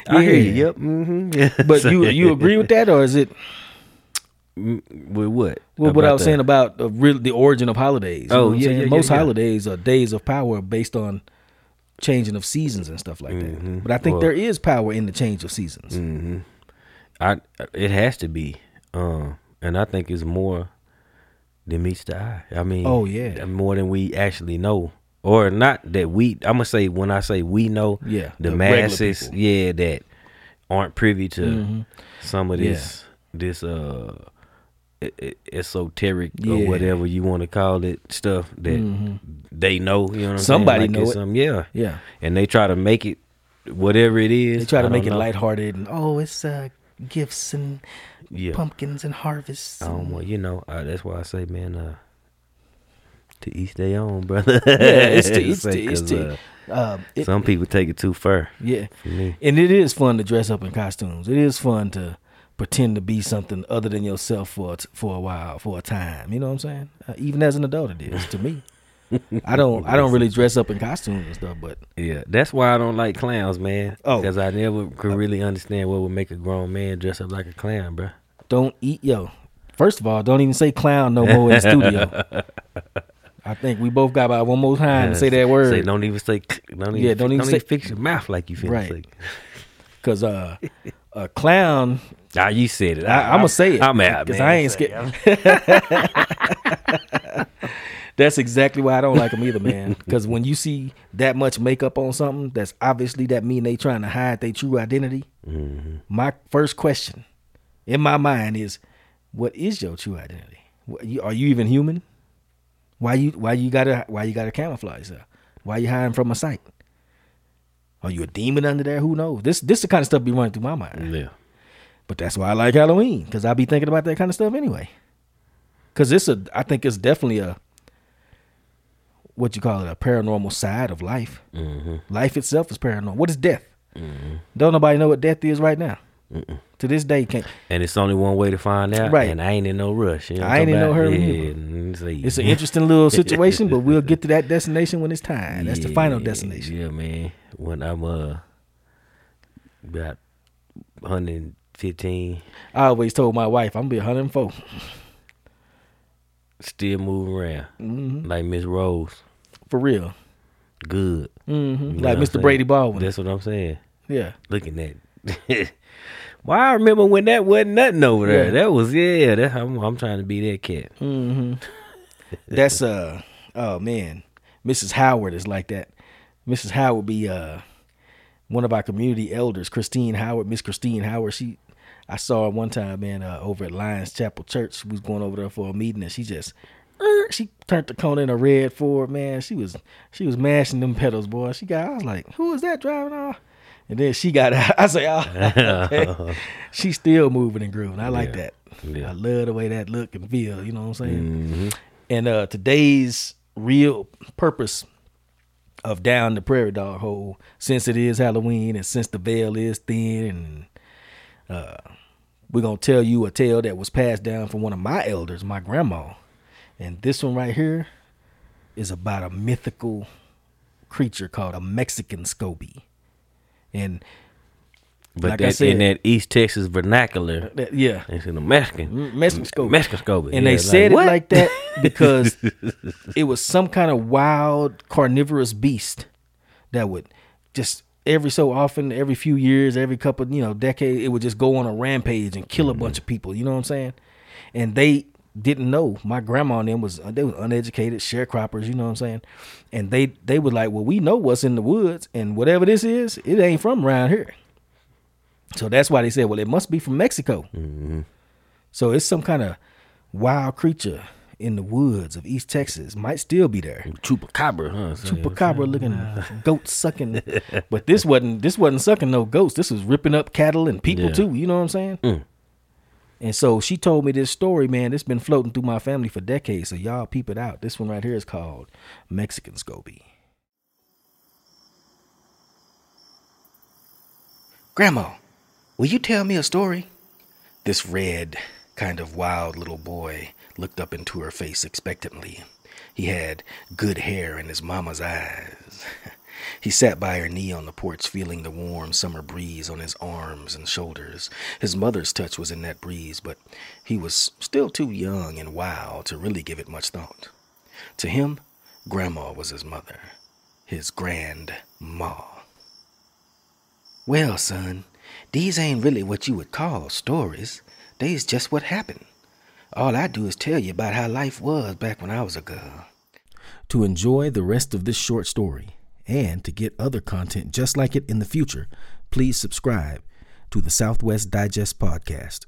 I hear you. Yeah. Yep. Mm-hmm. But you you agree with that, or is it Mm, with what? well, what I was the- saying about the real the origin of holidays? You know Oh, yeah, yeah, Most yeah. holidays are days of power based on changing of seasons and stuff like Mhm. that. But I think Well- there is power in the change of seasons. Mhm. I it has to be, um, and I think it's more than meets the eye. I mean, Oh, yeah. more than we actually know, or not that we. I'm gonna say when I say we know, Yeah, the, the masses, yeah, that aren't privy to Mhm. some of Yeah. this this uh esoteric Yeah. or whatever you want to call it stuff that they know. You know, what I'm Mm-hmm. Somebody? Like know it. some- yeah, Yeah. and they try to make it whatever it is. They try to make it know. lighthearted and oh, it's uh gifts and Yeah. pumpkins and harvests. I don't want you know. Uh, that's why I say, man. Uh, to each their own, brother. yeah, it's to, Say, to, to, uh, um, it- some people take it too far. yeah, and it is fun to dress up in costumes. It is fun to pretend to be something other than yourself for a t- for a while, for a time. You know what I'm saying? Uh, even as an adult, it is to me. I don't I don't really dress up in costumes and stuff, but yeah, that's why I don't like clowns, man. Oh. because I never could really understand what would make a grown man dress up like a clown, bro. don't eat yo. First of all, don't even say clown no more in the studio. I think we both got about one more time to say that word. Say, don't even say. Don't even, Yeah, don't even don't say- even fix your mouth like you finna Right. say. Cause uh, a clown, Ah, you said it. I, I'm gonna say it. I'm out, Cause. I ain't scared. That's exactly why I don't like them either, man. Because when you see that much makeup on something, that's obviously that mean they trying to hide their true identity. Mm-hmm. My first question in my mind is, what is your true identity? Are you even human? Why you why you gotta why you gotta camouflage yourself? Why you hiding from a sight? Are you a demon under there? Who knows? This this the kind of stuff be running through my mind. Yeah. But that's why I like Halloween because I be thinking about that kind of stuff anyway. Because it's a, I think it's definitely a, what you call it, a paranormal side of life. Mm-hmm. Life itself is paranormal. What is death? Don't nobody know what death is right now. To this day, can't. And it's only one way to find out. Right. And I ain't in no rush. You know I ain't in no hurry. Yeah. It's an interesting little situation, but we'll get to that destination when it's time. That's the final destination. Yeah, man. When I'm uh about 115, I always told my wife I'm gonna be 104. still moving around hmm like Miss Rose. For real. Good. hmm You know Like Mr. Brady Baldwin. That's what I'm saying. yeah. Looking at. well, I remember when that wasn't nothing over there. Yeah. That was yeah. That I'm, I'm trying to be that cat. hmm That's uh oh man, Mrs. Howard is like that. Mrs. Howard be uh one of our community elders, Christine Howard, Miss Christine Howard. She I saw her one time, man, uh, over at Lions Chapel Church. We was going over there for a meeting, and she just er, she turned the cone in a red Ford. Man, she was she was mashing them pedals, boy. She got I was like, who is that driving off? And then she got out. I say, oh, okay. she's still moving and grooving. I like Yeah. that. Yeah. I love the way that look and feel. You know what I'm saying? Mhm. And uh, today's real purpose of down the prairie dog hole, since it is Halloween and since the veil is thin, and uh, we're gonna tell you a tale that was passed down from one of my elders, my grandma. And this one right here is about a mythical creature called a Mexican Scobee. And But Like I said- in that East Texas vernacular, uh, that, yeah, it's in a Mexican. Mm, Mexican Scobee. Mexican Scobee. and Yeah, they said what? it like that because it was some kind of wild carnivorous beast that would just every so often, every few years, every couple you know decade, it would just go on a rampage and kill a mm-hmm. bunch of people. You know what I'm saying? And they didn't know. My grandma and them was they was uneducated sharecroppers. You know what I'm saying? And they they was like, well, we know what's in the woods, and whatever this is, it ain't from around here. So that's why they said, well, it must be from Mexico. So it's some kind of wild creature in the woods of East Texas. Might still be there. Chupacabra, huh? So- Chupacabra looking goat sucking. But this wasn't this wasn't sucking no goats. This was ripping up cattle and people Yeah. too. You know what I'm saying? Mm. And so she told me this story, man. It's been floating through my family for decades. So y'all peep it out. This one right here is called Mexican Scobee. Grandma, will you tell me a story? This red, kind of wild little boy looked up into her face expectantly. He had good hair in his mama's eyes. He sat by her knee on the porch, feeling the warm summer breeze on his arms and shoulders. His mother's touch was in that breeze, but he was still too young and wild to really give it much thought. To him, Grandma was his mother, his grand ma. Well, son, these ain't really what you would call stories. They's just what happened. All I do is tell you about how life was back when I was a girl. To enjoy the rest of this short story and to get other content just like it in the future, please subscribe to the Southwest Digest Podcast.